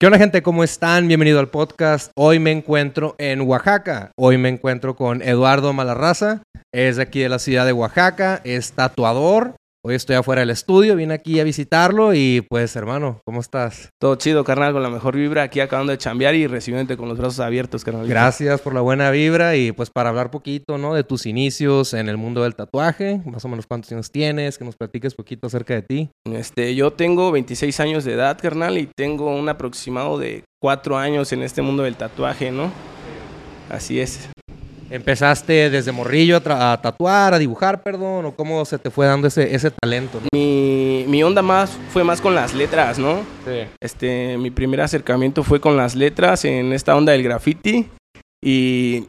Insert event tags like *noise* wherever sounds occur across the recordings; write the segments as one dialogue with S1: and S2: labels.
S1: ¿Qué onda gente? ¿Cómo están? Bienvenido al podcast. Hoy me encuentro en Oaxaca. Hoy me encuentro con Eduardo Malarraza. Es de aquí de la ciudad de Oaxaca. Es tatuador. Hoy estoy afuera del estudio. Vine aquí a visitarlo y pues hermano, ¿cómo estás?
S2: Todo chido, carnal, con la mejor vibra. Aquí acabando de chambear y recibiéndote con los brazos abiertos, carnal.
S1: Gracias por la buena vibra y pues para hablar poquito, ¿no? De tus inicios en el mundo del tatuaje. Más o menos cuántos años tienes, que nos platiques poquito acerca de ti.
S2: Este, yo tengo 26 años de edad, carnal, y tengo un aproximado de 4 años en este mundo del tatuaje, ¿no? Así es.
S1: ¿Empezaste desde morrillo a, tatuar, a dibujar, perdón? ¿O cómo se te fue dando ese, ese talento? ¿no?
S2: Mi, mi onda más fue más con las letras, ¿no?
S1: Sí.
S2: Este, mi primer acercamiento fue con las letras en esta onda del graffiti y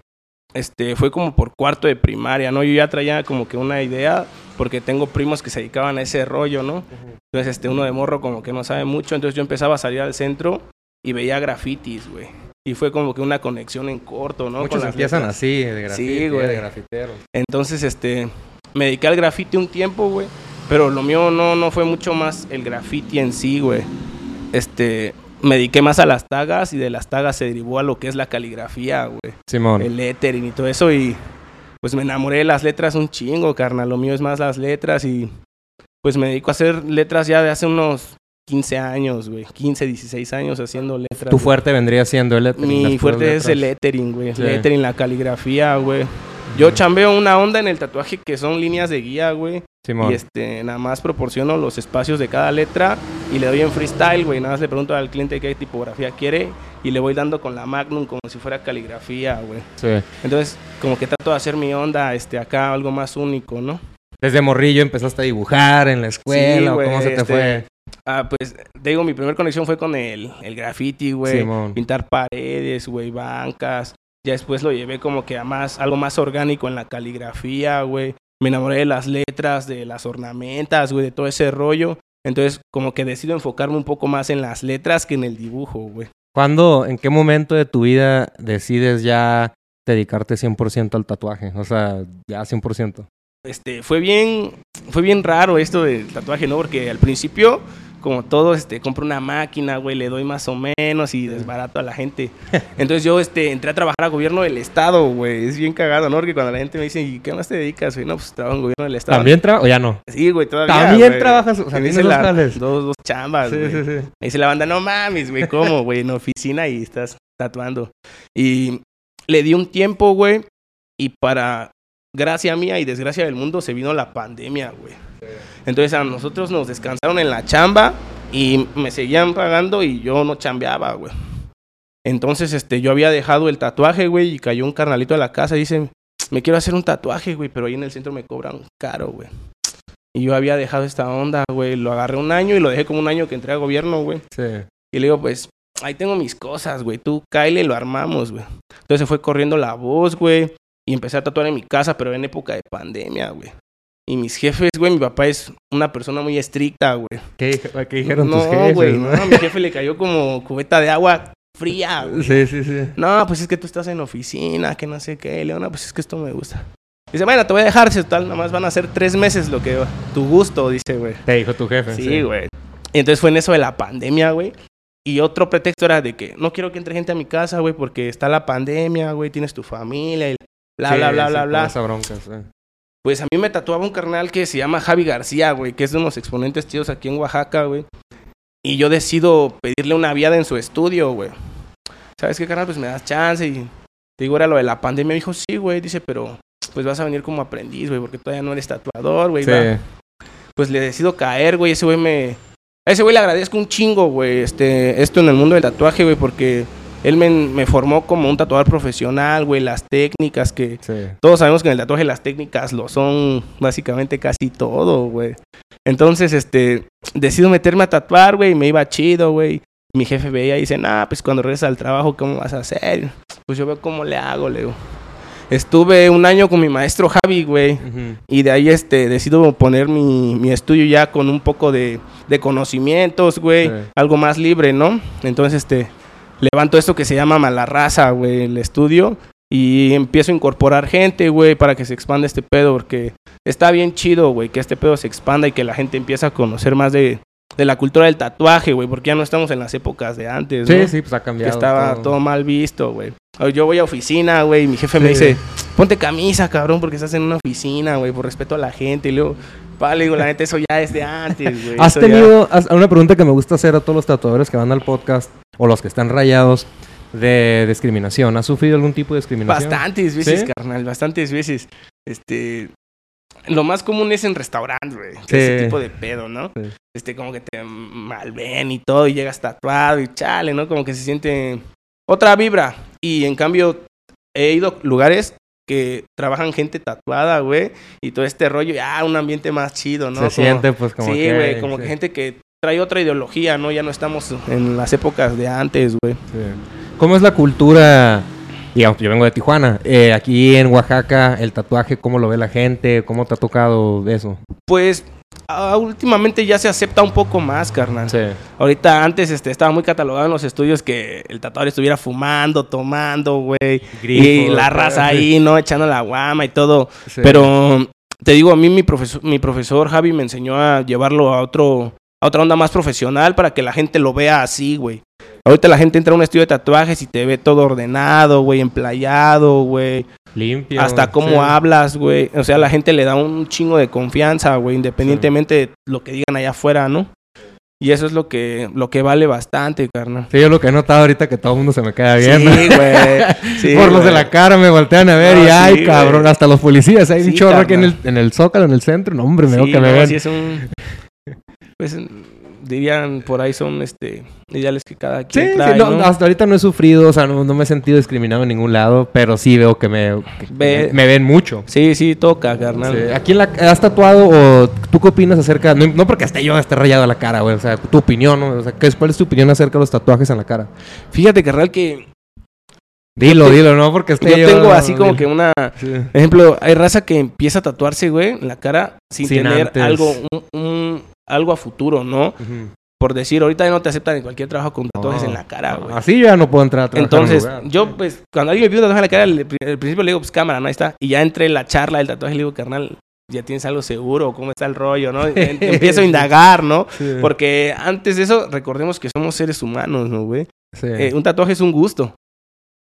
S2: este fue como por cuarto de primaria, ¿no? Yo ya traía como que una idea porque tengo primos que se dedicaban a ese rollo, ¿no? Entonces, este uno de morro como que no sabe mucho, entonces yo empezaba a salir al centro y veía grafitis, güey. Y fue como que una conexión en corto, ¿no?
S1: Muchos empiezan
S2: letras.
S1: así, de grafiti,
S2: Sí, güey.
S1: de grafiteros.
S2: Entonces, este, me dediqué al graffiti un tiempo, güey. Pero lo mío no, no fue mucho más el graffiti en sí, güey. Este, me dediqué más a las tagas y de las tagas se derivó a lo que es la caligrafía, güey.
S1: Simón.
S2: El lettering y todo eso y pues me enamoré de las letras un chingo, carnal. Lo mío es más las letras y pues me dedico a hacer letras ya de hace unos 15 años, güey. 15, 16 años haciendo letras.
S1: Tu
S2: güey.
S1: fuerte vendría siendo el lettering.
S2: Mi fuerte es el lettering, güey.
S1: Sí.
S2: Lettering, la caligrafía, güey. Yo chambeo una onda en el tatuaje que son líneas de guía, güey.
S1: Simón.
S2: Y este, nada más proporciono los espacios de cada letra y le doy en freestyle, güey. Nada más le pregunto al cliente qué tipografía quiere y le voy dando con la Magnum como si fuera caligrafía, güey.
S1: Sí.
S2: Entonces, como que trato de hacer mi onda, este, acá algo más único, ¿no?
S1: Desde morrillo empezaste a dibujar en la escuela.
S2: Sí,
S1: ¿o ¿Cómo se te
S2: este,
S1: fue?
S2: Ah, pues, te digo, mi primera conexión fue con el, el graffiti, güey. Pintar paredes, güey, bancas. Ya después lo llevé como que a más, algo más orgánico en la caligrafía, güey. Me enamoré de las letras, de las ornamentas, güey, de todo ese rollo. Entonces, como que decido enfocarme un poco más en las letras que en el dibujo, güey.
S1: ¿Cuándo, en qué momento de tu vida decides ya dedicarte 100% al tatuaje? O sea, ya 100%.
S2: Este, fue bien, fue bien raro esto del tatuaje, ¿no? Porque al principio, como todo, este, compro una máquina, güey, le doy más o menos y desbarato a la gente. *laughs* Entonces yo, este, entré a trabajar a gobierno del estado, güey. Es bien cagado, ¿no? Porque cuando la gente me dice, ¿y qué más te dedicas, güey? No, pues trabajo en gobierno del estado.
S1: ¿También trabajas o ya no?
S2: Sí, güey, todavía.
S1: ¿También
S2: güey.
S1: trabajas? O sea,
S2: Me
S1: ¿tienes
S2: dice
S1: dos
S2: la-? Dos, dos chambas, güey.
S1: sí.
S2: Me dice la banda, no mames, güey, ¿cómo, güey? En oficina y estás tatuando. Y le di un tiempo, güey, y para gracia mía y desgracia del mundo se vino la pandemia, güey. Entonces a nosotros nos descansaron en la chamba y me seguían pagando y yo no chambeaba, güey. Entonces, este, yo había dejado el tatuaje, güey, y cayó un carnalito a la casa y dice, me quiero hacer un tatuaje, güey, pero ahí en el centro me cobran caro, güey. Y yo había dejado esta onda, güey. Lo agarré un año y lo dejé como un año que entré a gobierno, güey.
S1: Sí.
S2: Y le digo, pues, ahí tengo mis cosas, güey. Tú y lo armamos, güey. Entonces se fue corriendo la voz, güey. Y empecé a tatuar en mi casa, pero en época de pandemia, güey. Y mis jefes, güey, mi papá es una persona muy estricta, güey.
S1: ¿Qué, qué dijeron
S2: no,
S1: tus jefes?
S2: güey,
S1: no?
S2: no, mi jefe le cayó como cubeta de agua fría, *laughs* güey.
S1: Sí, sí, sí.
S2: No, pues es que tú estás en oficina, que no sé qué. Le digo, no, pues es que esto me gusta. Dice, bueno, te voy a dejar, si tal, nada más van a ser tres meses lo que tu gusto, dice, güey.
S1: Te dijo tu jefe.
S2: Sí, güey. Y entonces fue en eso de la pandemia, güey. Y otro pretexto era de que no quiero que entre gente a mi casa, güey, porque está la pandemia, güey, tienes tu familia y bla,
S1: Sí,
S2: bla, bla, bla, bla.
S1: Esa bronca, sí.
S2: Pues a mí me tatuaba un carnal que se llama Javi García, güey, que es de unos exponentes chidos aquí en Oaxaca, güey. Y yo decido pedirle una viada en su estudio, güey. ¿Sabes qué, carnal? Pues me das chance y te digo, era lo de la pandemia. Me dijo, sí, güey, dice, pero pues vas a venir como aprendiz, güey, porque todavía no eres tatuador, güey.
S1: Sí.
S2: pues le decido caer, güey. Ese güey me. A ese güey le agradezco un chingo, güey. Este, esto en el mundo del tatuaje, güey, porque él me, me formó como un tatuador profesional, güey. Las técnicas que.
S1: Sí.
S2: Todos sabemos que en el tatuaje las técnicas lo son básicamente casi todo, güey. Entonces, este. Decido meterme a tatuar, güey. y Me iba chido, güey. Mi jefe veía y dice, nah, pues cuando regresas al trabajo, ¿cómo vas a hacer? Pues yo veo cómo le hago, le digo. Estuve un año con mi maestro Javi, güey. Y de ahí este, decido poner mi, mi estudio ya con un poco de, de conocimientos, güey.
S1: Sí.
S2: Algo más libre, ¿no? Entonces, este, levanto esto que se llama Malarraza, güey, el estudio. Y empiezo a incorporar gente, güey, para que se expanda este pedo. Porque está bien chido, güey, que este pedo se expanda y que la gente empiece a conocer más de, de la cultura del tatuaje, güey, porque ya no estamos en las épocas de antes,
S1: Sí,
S2: ¿no?
S1: sí, pues ha
S2: Que
S1: cambiado.
S2: estaba todo. mal visto, güey. Yo voy a oficina, güey, y mi jefe me dice, ponte camisa, cabrón, porque estás en una oficina, güey, por respeto a la gente. Y luego, pa, le digo, la neta, eso ya es de antes, güey.
S1: ¿Has
S2: ya-
S1: tenido has- una pregunta que me gusta hacer a todos los tatuadores que van al podcast o los que están rayados de discriminación? ¿Has sufrido algún tipo de discriminación?
S2: Bastantes veces,
S1: ¿Sí?
S2: carnal, bastantes veces. Este. Lo más común es en restaurantes, güey.
S1: Sí.
S2: Ese tipo de pedo, ¿no?
S1: Sí.
S2: Este, como que te malven y todo, y llegas tatuado y chale, ¿no? Como que se siente otra vibra. Y en cambio, he ido a lugares que trabajan gente tatuada, güey, y todo este rollo, ya un ambiente más chido, ¿no?
S1: Se
S2: Como-
S1: siente pues como
S2: sí,
S1: que...
S2: güey, como
S1: sí,
S2: que gente que trae otra ideología, ¿no? Ya no estamos en las épocas de antes, güey.
S1: sí. ¿Cómo es la cultura? Digamos, yo vengo de Tijuana. eh, aquí en Oaxaca, el tatuaje, ¿cómo lo ve la gente? ¿Cómo te ha tocado eso?
S2: Pues ah, últimamente ya se acepta un poco más, carnal.
S1: Sí.
S2: Ahorita antes este, estaba muy catalogado en los estudios que el tatuador estuviera fumando, tomando, güey. Y la *laughs* raza ahí, ¿no? Echando la guama y todo.
S1: Sí.
S2: Pero te digo, a mí mi profesor, mi profesor Javi me enseñó a llevarlo a otro, a otra onda más profesional para que la gente lo vea así, güey. Ahorita la gente entra a un estudio de tatuajes y te ve todo ordenado, güey, emplayado, güey.
S1: Limpio.
S2: Hasta cómo
S1: sí.
S2: hablas, güey. O sea, la gente le da un chingo de confianza, güey, independientemente de lo que digan allá afuera, ¿no? Y eso es lo que, lo que vale bastante, carnal.
S1: Sí, yo lo que he notado ahorita que todo el mundo se me queda bien.
S2: Sí, güey. *laughs* Sí,
S1: Por los de la cara me voltean a ver
S2: No,
S1: y
S2: sí,
S1: ay, cabrón, hasta los policías, hay un
S2: Sí,
S1: chorro aquí en el, en el Zócalo, en el centro, no hombre, me veo que me
S2: no,
S1: ven.
S2: sí es un... Pues *laughs* dirían por ahí son este ideales que cada quien
S1: sí,
S2: trae,
S1: no,
S2: ¿no?
S1: hasta ahorita no he sufrido, o sea, no, no me he sentido discriminado en ningún lado, pero sí veo que me, que
S2: Ve-
S1: me, ven mucho.
S2: Sí, sí, toca, carnal.
S1: Sí. ¿Aquí en la, has tatuado o tú qué opinas acerca, no, no porque esté yo esté rayado a la cara, güey, o sea, tu opinión, ¿no? o sea, ¿qué es- ¿cuál es tu opinión acerca de los tatuajes en la cara?
S2: Fíjate, carnal, que
S1: Dilo,
S2: te-
S1: dilo, no porque esté
S2: yo
S1: yo...
S2: tengo así como
S1: dilo.
S2: que una...
S1: Sí.
S2: Ejemplo, hay raza que empieza a tatuarse, güey, en la cara sin,
S1: Sin
S2: tener
S1: antes.
S2: algo, un, un- algo a futuro, ¿no? Por decir, ahorita ya no te aceptan en cualquier trabajo con tatuajes en la cara, güey.
S1: Así yo ya no puedo entrar a trabajar en
S2: Entonces,
S1: lugar.
S2: yo, pues, cuando alguien me pide un tatuaje en la cara, al, al principio le digo, pues, cámara, ¿no? Ahí está. Y ya entre la charla del tatuaje le digo, carnal, ya tienes algo seguro, ¿cómo está el rollo, no? *laughs* Empiezo a indagar, ¿no?
S1: Sí.
S2: Porque antes de eso, recordemos que somos seres humanos, ¿no, güey?
S1: Sí.
S2: Eh, un tatuaje es un gusto.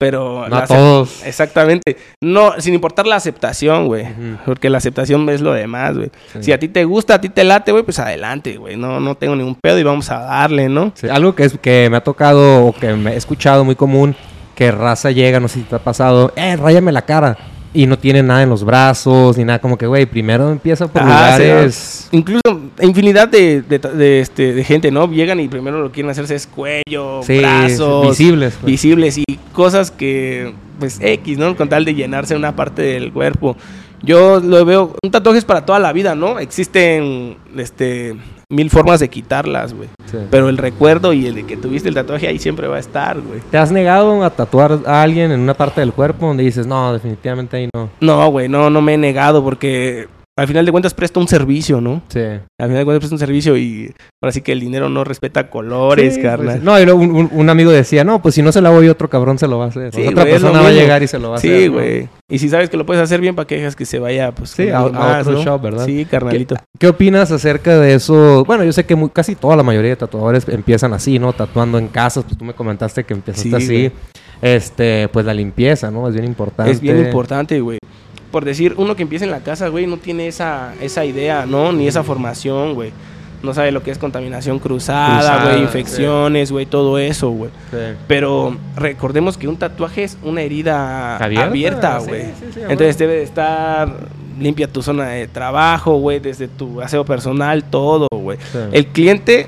S2: Pero...
S1: no a todos.
S2: Exactamente. No, sin importar la aceptación, güey. Porque la aceptación es lo demás, güey.
S1: Sí.
S2: Si a ti te gusta, a ti te late, güey, pues adelante, güey. No, no tengo ningún pedo y vamos a darle, ¿no?
S1: Sí, algo que, es, que me ha tocado o que me he escuchado muy común, que raza llega, no sé si te ha pasado, eh, ráyame la cara. Y no tiene nada en los brazos, ni nada, como que, güey, primero empieza por
S2: Ajá, sí,
S1: lugares...
S2: Incluso infinidad de, de, de, este, de gente, ¿no? Llegan y primero lo quieren hacerse es cuello,
S1: Sí,
S2: brazos,
S1: visibles. pues.
S2: visibles y cosas que, pues, X, ¿no? Con tal de llenarse una parte del cuerpo. Yo lo veo, un tatuaje es para toda la vida, ¿no? Existen, este, mil formas de quitarlas, güey.
S1: Sí.
S2: Pero el recuerdo y el de que tuviste el tatuaje ahí siempre va a estar, güey.
S1: ¿Te has negado a tatuar a alguien en una parte del cuerpo donde dices, no, definitivamente ahí no?
S2: No, güey, no, no me he negado porque al final de cuentas presta un servicio, ¿no?
S1: Sí.
S2: Al final de cuentas presta un servicio y ahora sí que el dinero no respeta colores,
S1: Sí,
S2: carnal.
S1: pues, no, y luego un, amigo decía, no, pues si no se la voy otro cabrón se lo va a hacer.
S2: Sí,
S1: otra
S2: lo
S1: persona va a llegar y se lo va a hacer.
S2: Sí,
S1: ¿no?
S2: güey. Y si sabes que lo puedes hacer bien, ¿para qué dejas que se vaya? Pues,
S1: Sí, a- a otro
S2: ¿no?
S1: shop, ¿verdad?
S2: Sí, carnalito.
S1: ¿Qué opinas acerca de eso? Bueno, yo sé que muy, casi toda la mayoría de tatuadores empiezan así, ¿no? Tatuando en casas. Pues tú me comentaste que empezaste
S2: Sí,
S1: así. Este, pues la limpieza, ¿no? Es bien importante.
S2: Es bien importante, güey. Por decir, uno que empieza en la casa, güey, no tiene esa, esa idea, ¿no? Ni esa formación, güey. No sabe lo que es contaminación cruzada, güey, infecciones, güey, todo eso, güey.
S1: Sí.
S2: Pero recordemos que un tatuaje es una herida
S1: Abierta,
S2: güey.
S1: sí, sí,
S2: Entonces debe de estar limpia tu zona de trabajo, güey, desde tu aseo personal, todo, güey. El cliente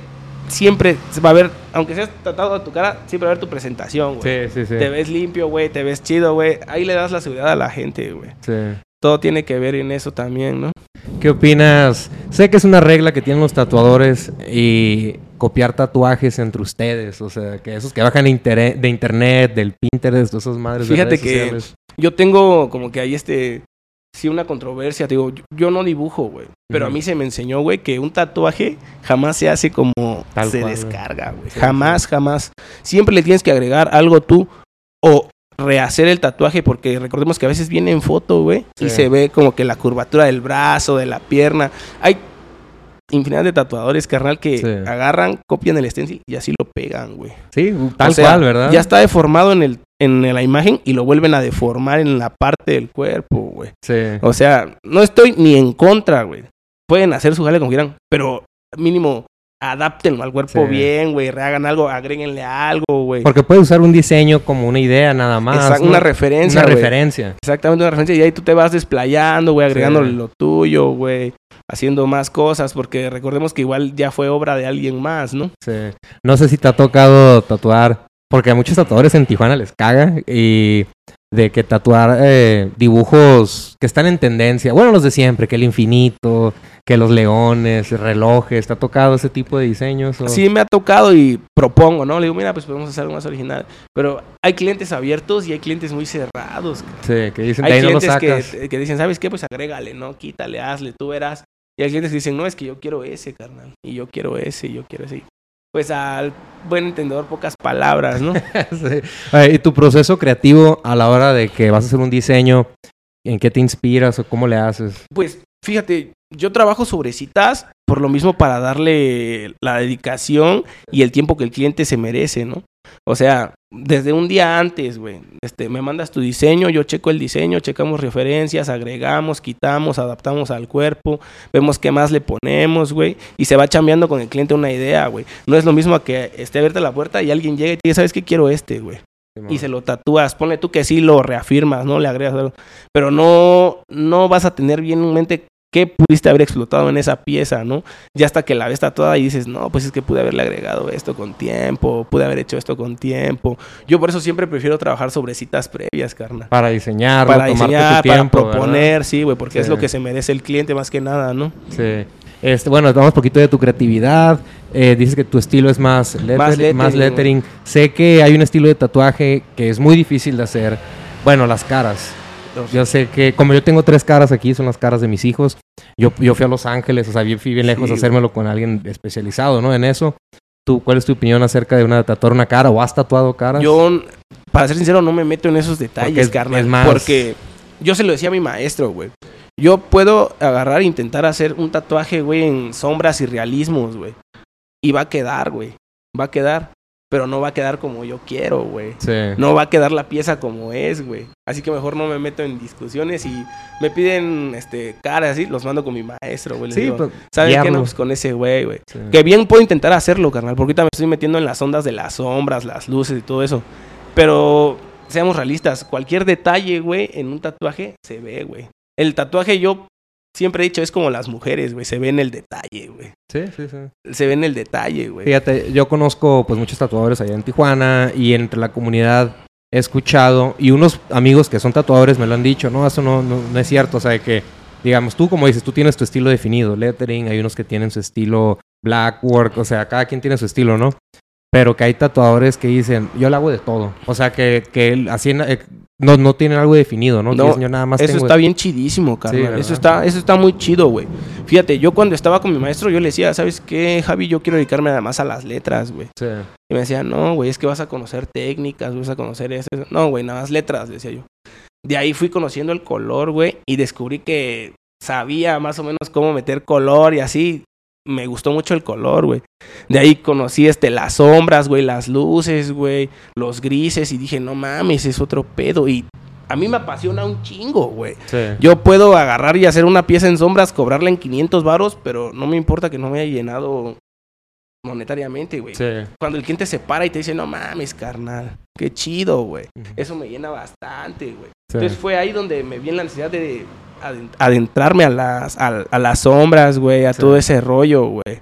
S2: siempre va a ver, aunque seas tratado a tu cara, siempre va a ver tu presentación, güey.
S1: Sí, sí, sí.
S2: Te ves limpio, güey, te ves chido, güey. Ahí le das la seguridad a la gente, güey.
S1: Sí.
S2: Todo tiene que ver en eso también, ¿no?
S1: ¿Qué opinas? Sé que es una regla que tienen los tatuadores y copiar tatuajes entre ustedes. O sea, que esos que bajan de, de internet, del Pinterest, de esas madres de
S2: Fíjate
S1: redes
S2: que-
S1: sociales.
S2: Yo tengo como que ahí este, sí, una controversia. Te digo, yo, yo no dibujo, güey. Pero a mí se me enseñó, güey, que un tatuaje jamás se hace como
S1: Tal
S2: se
S1: cual,
S2: descarga, güey.
S1: Sí,
S2: jamás, jamás. Siempre le tienes que agregar algo tú o rehacer el tatuaje porque recordemos que a veces viene en foto, güey,
S1: Sí.
S2: y se ve como que la curvatura del brazo, de la pierna. Hay infinidad de tatuadores, carnal, que agarran, copian el stencil y así lo pegan, güey.
S1: Sí, tal
S2: O sea,
S1: cual, ¿verdad?
S2: Ya está deformado en, el, en la imagen y lo vuelven a deformar en la parte del cuerpo, güey.
S1: Sí.
S2: O sea, no estoy ni en contra, güey. Pueden hacer su jale como quieran, pero mínimo adáptenlo al cuerpo
S1: Sí.
S2: bien, güey. Hagan algo, agréguenle algo, güey.
S1: Porque puedes usar un diseño como una idea nada más.
S2: Una referencia,
S1: Una referencia.
S2: Exactamente una referencia. Y ahí tú te vas desplayando, güey, agregándole
S1: Sí.
S2: lo tuyo, güey. Haciendo más cosas, porque recordemos que igual ya fue obra de alguien más, ¿no?
S1: Sí. No sé si te ha tocado tatuar, porque a muchos tatuadores en Tijuana les caga y de que tatuar eh, dibujos que están en tendencia. Bueno, los de siempre, que el infinito, que los leones, relojes. ¿Te ha tocado ese tipo de diseños? o-
S2: Sí me ha tocado y propongo, ¿no? Le digo, mira, pues podemos hacer algo más original. Pero hay clientes abiertos y hay clientes muy cerrados.
S1: Sí, que dicen, de
S2: Hay
S1: ahí no lo
S2: clientes
S1: sacas.
S2: que, que dicen, ¿sabes qué? Pues agrégale, ¿no? Quítale, hazle, tú verás. Y hay clientes que dicen, no, es que yo quiero ese, carnal. Y yo quiero ese, y yo quiero ese. Pues al buen entendedor, pocas palabras, ¿no? *laughs*
S1: Sí. Oye, ¿Y tu proceso creativo a la hora de que vas a hacer un diseño, en qué te inspiras o cómo le haces?
S2: Pues fíjate, yo trabajo sobre citas por lo mismo para darle la dedicación y el tiempo que el cliente se merece, ¿no? O sea, desde un día antes, güey, este, me mandas tu diseño, yo checo el diseño, checamos referencias, agregamos, quitamos, adaptamos al cuerpo, vemos qué más le ponemos, güey, y se va chambeando con el cliente una idea, güey. No es lo mismo a que esté abierta la puerta y alguien llega y te dice, ¿sabes qué quiero este, güey? y se lo tatúas. Ponle tú que sí lo reafirmas, ¿no? Le agregas algo. Pero no, no vas a tener bien en mente qué pudiste haber explotado en esa pieza, ¿no? Ya hasta que la ves tatuada y dices, no, pues es que pude haberle agregado esto con tiempo, pude haber hecho esto con tiempo. Yo por eso siempre prefiero trabajar sobre citas previas, carnal.
S1: Para diseñar,
S2: Para diseñar, para
S1: tiempo, ¿verdad?
S2: proponer, sí, güey, porque es lo que se merece el cliente más que nada, ¿no?
S1: Sí. Este, bueno, hablamos un poquito de tu creatividad. Eh, dices que tu estilo es más, letter-
S2: Más
S1: más
S2: lettering.
S1: Sé que hay un estilo de tatuaje que es muy difícil de hacer. Bueno, las caras. Yo sé que, como yo tengo tres caras aquí, son las caras de mis hijos. Yo, yo fui a Los Ángeles, o sea, yo fui bien lejos
S2: Sí.
S1: a hacérmelo con alguien especializado, ¿no? En eso. ¿Tú, ¿Cuál es tu opinión acerca de una tatuar una cara o has tatuado caras?
S2: Yo, para ser sincero, no me meto en esos detalles,
S1: Porque es-
S2: carnal.
S1: es más-
S2: Porque yo se lo decía a mi maestro, güey. Yo puedo agarrar e intentar hacer un tatuaje, güey, en sombras y realismos, güey. Y va a quedar, güey. Va a quedar. Pero no va a quedar como yo quiero, güey.
S1: Sí.
S2: No va a quedar la pieza como es, güey. Así que mejor no me meto en discusiones y me piden este caras así, los mando con mi maestro, güey.
S1: Sí,
S2: digo,
S1: pues,
S2: ¿saben qué? No, pues con ese güey, güey.
S1: Sí.
S2: Que bien puedo intentar hacerlo, carnal, porque ahorita me estoy metiendo en las ondas de las sombras, las luces y todo eso. Pero seamos realistas, cualquier detalle, güey, en un tatuaje se ve, güey. El tatuaje yo siempre he dicho es como las mujeres, güey, se ve en el detalle, güey.
S1: Sí, sí, sí.
S2: Se ve en el detalle, güey.
S1: Fíjate, yo conozco pues muchos tatuadores allá en Tijuana y entre la comunidad he escuchado y unos amigos que son tatuadores me lo han dicho, no, eso no, no, no es cierto, o sea, que digamos tú como dices, tú tienes tu estilo definido, lettering, hay unos que tienen su estilo black work, o sea, cada quien tiene su estilo, ¿no? Pero que hay tatuadores que dicen, yo le hago de todo, o sea, que, que así eh, no, no tienen algo definido, ¿no?
S2: No,
S1: yo nada más
S2: Eso
S1: tengo-
S2: está bien chidísimo, carnal. eso, está, eso está muy chido, güey. Fíjate, yo cuando estaba con mi maestro, yo le decía, ¿sabes qué, Javi? Yo quiero dedicarme además a las letras, güey.
S1: Sí.
S2: Y me decía, no, güey, es que vas a conocer técnicas, vas a conocer eso. eso". No, güey, nada más letras, decía yo. De ahí fui conociendo el color, güey, y descubrí que sabía más o menos cómo meter color y así. Me gustó mucho el color, güey. De ahí conocí este, las sombras, güey, las luces, güey, los grises, y dije, no mames, es otro pedo. Y a mí me apasiona un chingo, güey.
S1: Sí.
S2: Yo puedo agarrar y hacer una pieza en sombras, cobrarla en 500 varos, pero no me importa que no me haya llenado monetariamente, güey.
S1: Sí.
S2: Cuando el cliente se para y te dice, no mames, carnal, qué chido, güey. Eso me llena bastante, güey.
S1: Sí.
S2: Entonces fue ahí donde me vi en la necesidad de adentrarme a las, a, a las sombras, güey, a
S1: Sí.
S2: todo ese rollo, güey.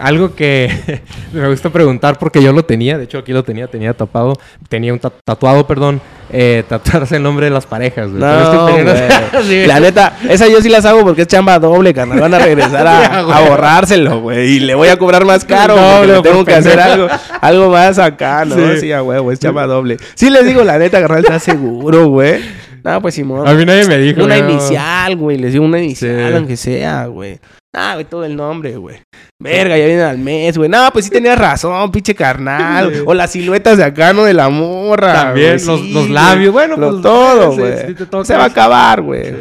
S1: Algo que *laughs* me gusta preguntar porque yo lo tenía, de hecho aquí lo tenía, tenía tapado, tenía un ta- tatuado, perdón, eh, *laughs* tatuarse el nombre de las parejas. güey.
S2: No,
S1: teniendo-
S2: güey. *laughs*
S1: Sí.
S2: La neta, esa yo sí las hago porque es chamba doble, carnal. Van a regresar a, borrárselo, güey. Y le voy a cobrar más caro.
S1: Doble,
S2: tengo que hacer algo, algo más acá, ¿no?
S1: Sí.
S2: A huevo, es chamba doble. Sí les digo, la neta, carnal, ¿estás seguro, güey? No, pues Simón.
S1: A mí nadie me dijo.
S2: Una
S1: no.
S2: inicial, güey. Les digo una inicial,
S1: Sí.
S2: aunque sea, güey. Ah, güey, todo el nombre, güey. Verga, ya vienen al mes, güey. No, pues sí tenías razón, pinche carnal.
S1: Sí.
S2: O las siluetas de acá, ¿no? De la morra.
S1: También los,
S2: Sí,
S1: los labios, bueno,
S2: Lo-
S1: pues,
S2: todo, güey.
S1: toca.
S2: Se va a acabar, güey.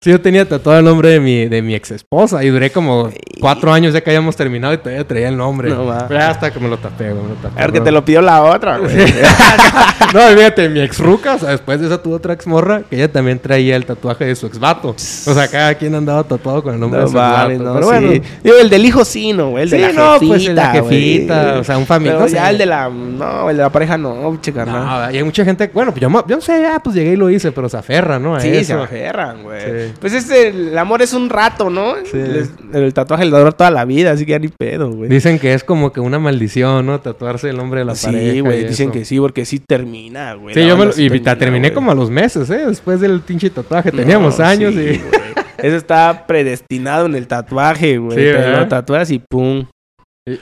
S1: Sí. Yo tenía tatuado el nombre de mi, de mi ex esposa y duré como cuatro años ya que habíamos terminado y todavía traía el nombre.
S2: No, va.
S1: Ya hasta que me lo tapé, güey, me lo tapé.
S2: A ver que te lo pidió la otra, güey. *laughs*
S1: no, fíjate, mi ex ruca, o sea, después de eso tuvo otra ex morra que ella también traía el tatuaje de su ex vato. O sea, cada quien andaba tatuado con el nombre
S2: No
S1: de su
S2: vale,
S1: ex vato.
S2: no,
S1: Pero bueno,
S2: sí. Digo, el del hijo sí, no, güey. El de
S1: Sí,
S2: la
S1: no,
S2: jefita,
S1: pues, el de la jefita,
S2: güey.
S1: o sea, un familiar,
S2: Pero
S1: no
S2: ya
S1: sé.
S2: el de la... No, el de la pareja no, che, carnal.
S1: no, y hay mucha gente, bueno, pues yo, no sé, ya, pues llegué y lo hice, pero se aferra, ¿no? A
S2: Sí,
S1: eso.
S2: se aferran, güey.
S1: Sí.
S2: Pues este, el amor es un rato, ¿no?
S1: Sí.
S2: Les- el tatuaje le dura toda la vida, así que ya ni pedo, güey.
S1: Dicen que es como que una maldición, ¿no? Tatuarse el nombre de la pareja.
S2: Sí, güey, dicen
S1: eso.
S2: que sí, porque sí termina, güey.
S1: Sí, yo me lo,
S2: sí
S1: y
S2: termina,
S1: terminé
S2: güey.
S1: como a los meses, ¿eh? Después del pinche tatuaje.
S2: No,
S1: Teníamos años
S2: sí,
S1: y...
S2: güey. *laughs* Eso está predestinado en el tatuaje, güey.
S1: Sí, ¿verdad?
S2: lo tatuas y pum.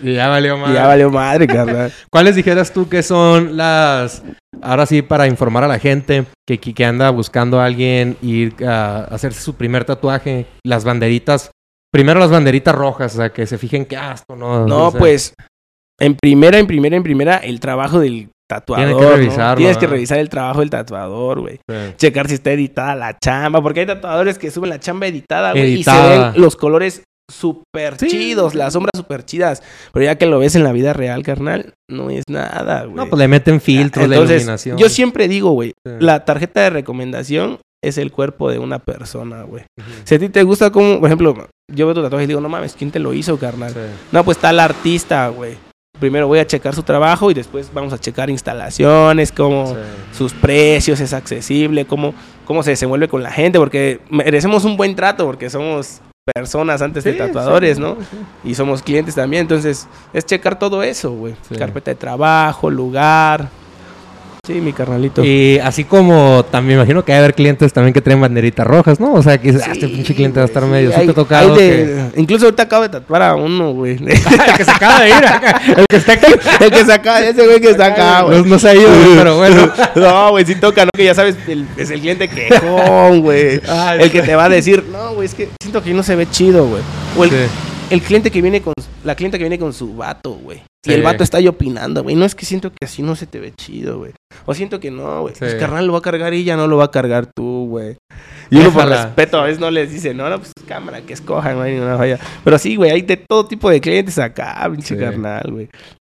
S1: Y- y ya valió
S2: Y
S1: más.
S2: ya valió madre, carnal. *laughs*
S1: ¿Cuáles dijeras tú que son las... Ahora sí, para informar a la gente que, que, anda buscando a alguien ir a hacerse su primer tatuaje, las banderitas... Primero las banderitas rojas, o sea, que se fijen que, ah, esto no...
S2: No,
S1: o sea,
S2: pues, en primera, en primera, en primera, el trabajo del tatuador.
S1: Tiene que
S2: ¿no?
S1: revisarlo,
S2: Tienes que revisar el trabajo del tatuador, güey.
S1: sí.
S2: Checar si está editada la chamba, porque hay tatuadores que suben la chamba editada, güey, y se ven los colores súper
S1: Sí.
S2: chidos, las sombras súper chidas. Pero ya que lo ves en la vida real, carnal, no es nada, güey.
S1: No, pues le meten filtros,
S2: Entonces,
S1: iluminación.
S2: yo siempre digo, güey,
S1: Sí.
S2: la tarjeta de recomendación es el cuerpo de una persona, güey. Si a ti te gusta como, por ejemplo, yo veo tu tatuaje y digo, no mames, ¿quién te lo hizo, carnal?
S1: Sí.
S2: No, pues está el artista, güey. Primero voy a checar su trabajo y después vamos a checar instalaciones, cómo sus precios, es accesible, cómo, cómo se desenvuelve con la gente, porque merecemos un buen trato, porque somos personas antes de tatuadores,
S1: sí,
S2: ¿no?
S1: sí.
S2: Y somos clientes también, entonces es checar todo eso, güey. Carpeta de trabajo, lugar. Sí, mi carnalito.
S1: Y así como también me imagino que hay haber clientes también que traen banderitas rojas, ¿no? O sea, que dices, ah, este pinche cliente va a estar medio.
S2: sí,
S1: Sí, te tocado.
S2: de- Incluso ahorita acabo de tatuar a uno, güey. *laughs*
S1: el que se acaba de ir acá. El que está aquí.
S2: el que saca, ese güey que está acá, güey.
S1: No, no se ha ido, güey, pero bueno. *laughs*
S2: No, güey, sí toca, ¿no? Que ya sabes, el- es el cliente quejón, güey. El que te va a decir, no, güey, es que siento que no se ve chido, güey. O el,
S1: Sí.
S2: el cliente que viene con, la clienta que viene con su vato, güey. Y el vato está ahí opinando, güey. No es que siento que así no se te ve chido, güey. O siento que no, güey.
S1: Sí.
S2: Pues carnal lo va a cargar y ya no lo va a cargar tú, güey. Y uno por respeto a veces no les dice, no, no, pues cámara, que escojan, güey, no vaya. Pero sí, güey, hay de todo tipo de clientes acá, pinche
S1: Sí.
S2: carnal, güey.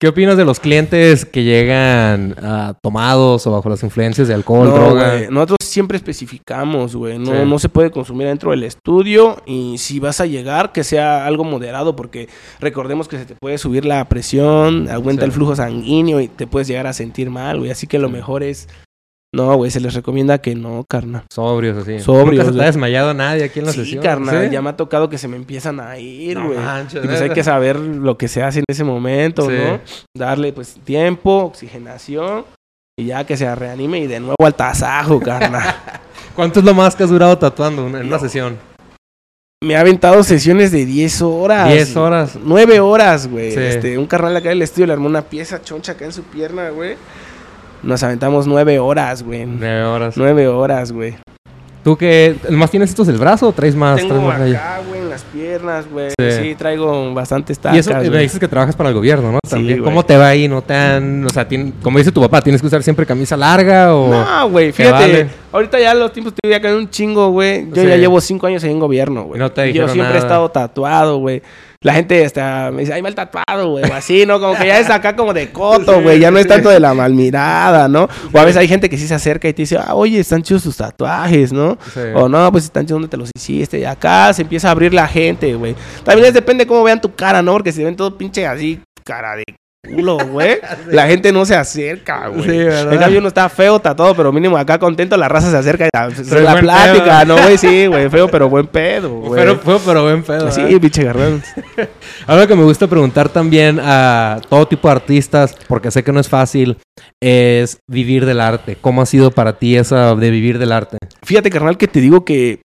S1: ¿Qué opinas de los clientes que llegan ah, tomados o bajo las influencias de alcohol,
S2: No,
S1: droga?
S2: güey, Nosotros siempre especificamos, güey. No,
S1: Sí.
S2: no se puede consumir dentro del estudio. Y si vas a llegar, que sea algo moderado, porque recordemos que se te puede subir la presión, aumenta
S1: Sí.
S2: el flujo sanguíneo y te puedes llegar a sentir mal, güey. Así que lo mejor es. No, güey, se les recomienda que no, carnal.
S1: Sobrios, así.
S2: Sobrios,
S1: Nunca se ha desmayado nadie aquí en la
S2: Sí,
S1: sesión.
S2: carnal,
S1: ¿Sí?
S2: ya me ha tocado que se me empiezan a ir,
S1: No
S2: güey. y pues hay que saber lo que se hace en ese momento,
S1: Sí.
S2: ¿no? Darle pues tiempo, oxigenación y ya que se reanime y de nuevo al tasajo, carnal. *laughs*
S1: ¿Cuánto es lo más que has durado tatuando en una sesión?
S2: Me ha aventado sesiones de 10 horas.
S1: 10 horas.
S2: 9 horas, güey. Este, un carnal acá del estudio le armó una pieza choncha acá en su pierna, güey. Nos aventamos 9 horas, güey.
S1: Nueve horas.
S2: 9 horas, güey.
S1: ¿Tú qué? ¿Más tienes estos del brazo o traes más?
S2: Tengo
S1: traes más ahí?
S2: acá, güey, en las piernas, güey.
S1: Sí.
S2: Sí. traigo bastantes
S1: Y
S2: tacas,
S1: eso eh, me dices que trabajas para el gobierno, ¿no?
S2: Sí,
S1: También.
S2: güey.
S1: ¿Cómo te va ahí? ¿No te han, o sea, tien- como dice tu papá, tienes que usar siempre camisa larga o
S2: No, güey,
S1: ¿Te
S2: fíjate.
S1: vale?
S2: Ahorita ya los tiempos te voy a caer un chingo, güey. Yo
S1: Sí.
S2: ya llevo 5 años en gobierno, güey.
S1: No te
S2: Yo siempre he estado tatuado, güey. La gente hasta me dice, ay, mal tatuado, güey. O así, ¿no? Como que ya es acá como de *laughs* coto, güey. Ya no es tanto de la mal mirada, ¿no? O a veces hay gente que sí se acerca y te dice, ah, oye, están chidos tus tatuajes, ¿no?
S1: Sí.
S2: O no, pues están chidos donde te los hiciste. Y acá se empieza a abrir la gente, güey. También les depende cómo vean tu cara, ¿no? Porque si ven todo pinche así, cara de culo, güey. *laughs* La gente no se acerca, güey.
S1: Sí,
S2: cambio uno está feo, tatuado, pero mínimo acá contento, la raza se acerca y la,
S1: Soy
S2: la plática,
S1: pedo.
S2: ¿no, güey? Sí, güey, feo, pero buen pedo, güey.
S1: Fue, pero buen pedo.
S2: Sí,
S1: ¿verdad?
S2: pinche garrón. *laughs*
S1: Algo que me gusta preguntar también a todo tipo de artistas, porque sé que no es fácil, es vivir del arte. ¿Cómo ha sido para ti eso de vivir del arte?
S2: Fíjate, carnal, que te digo que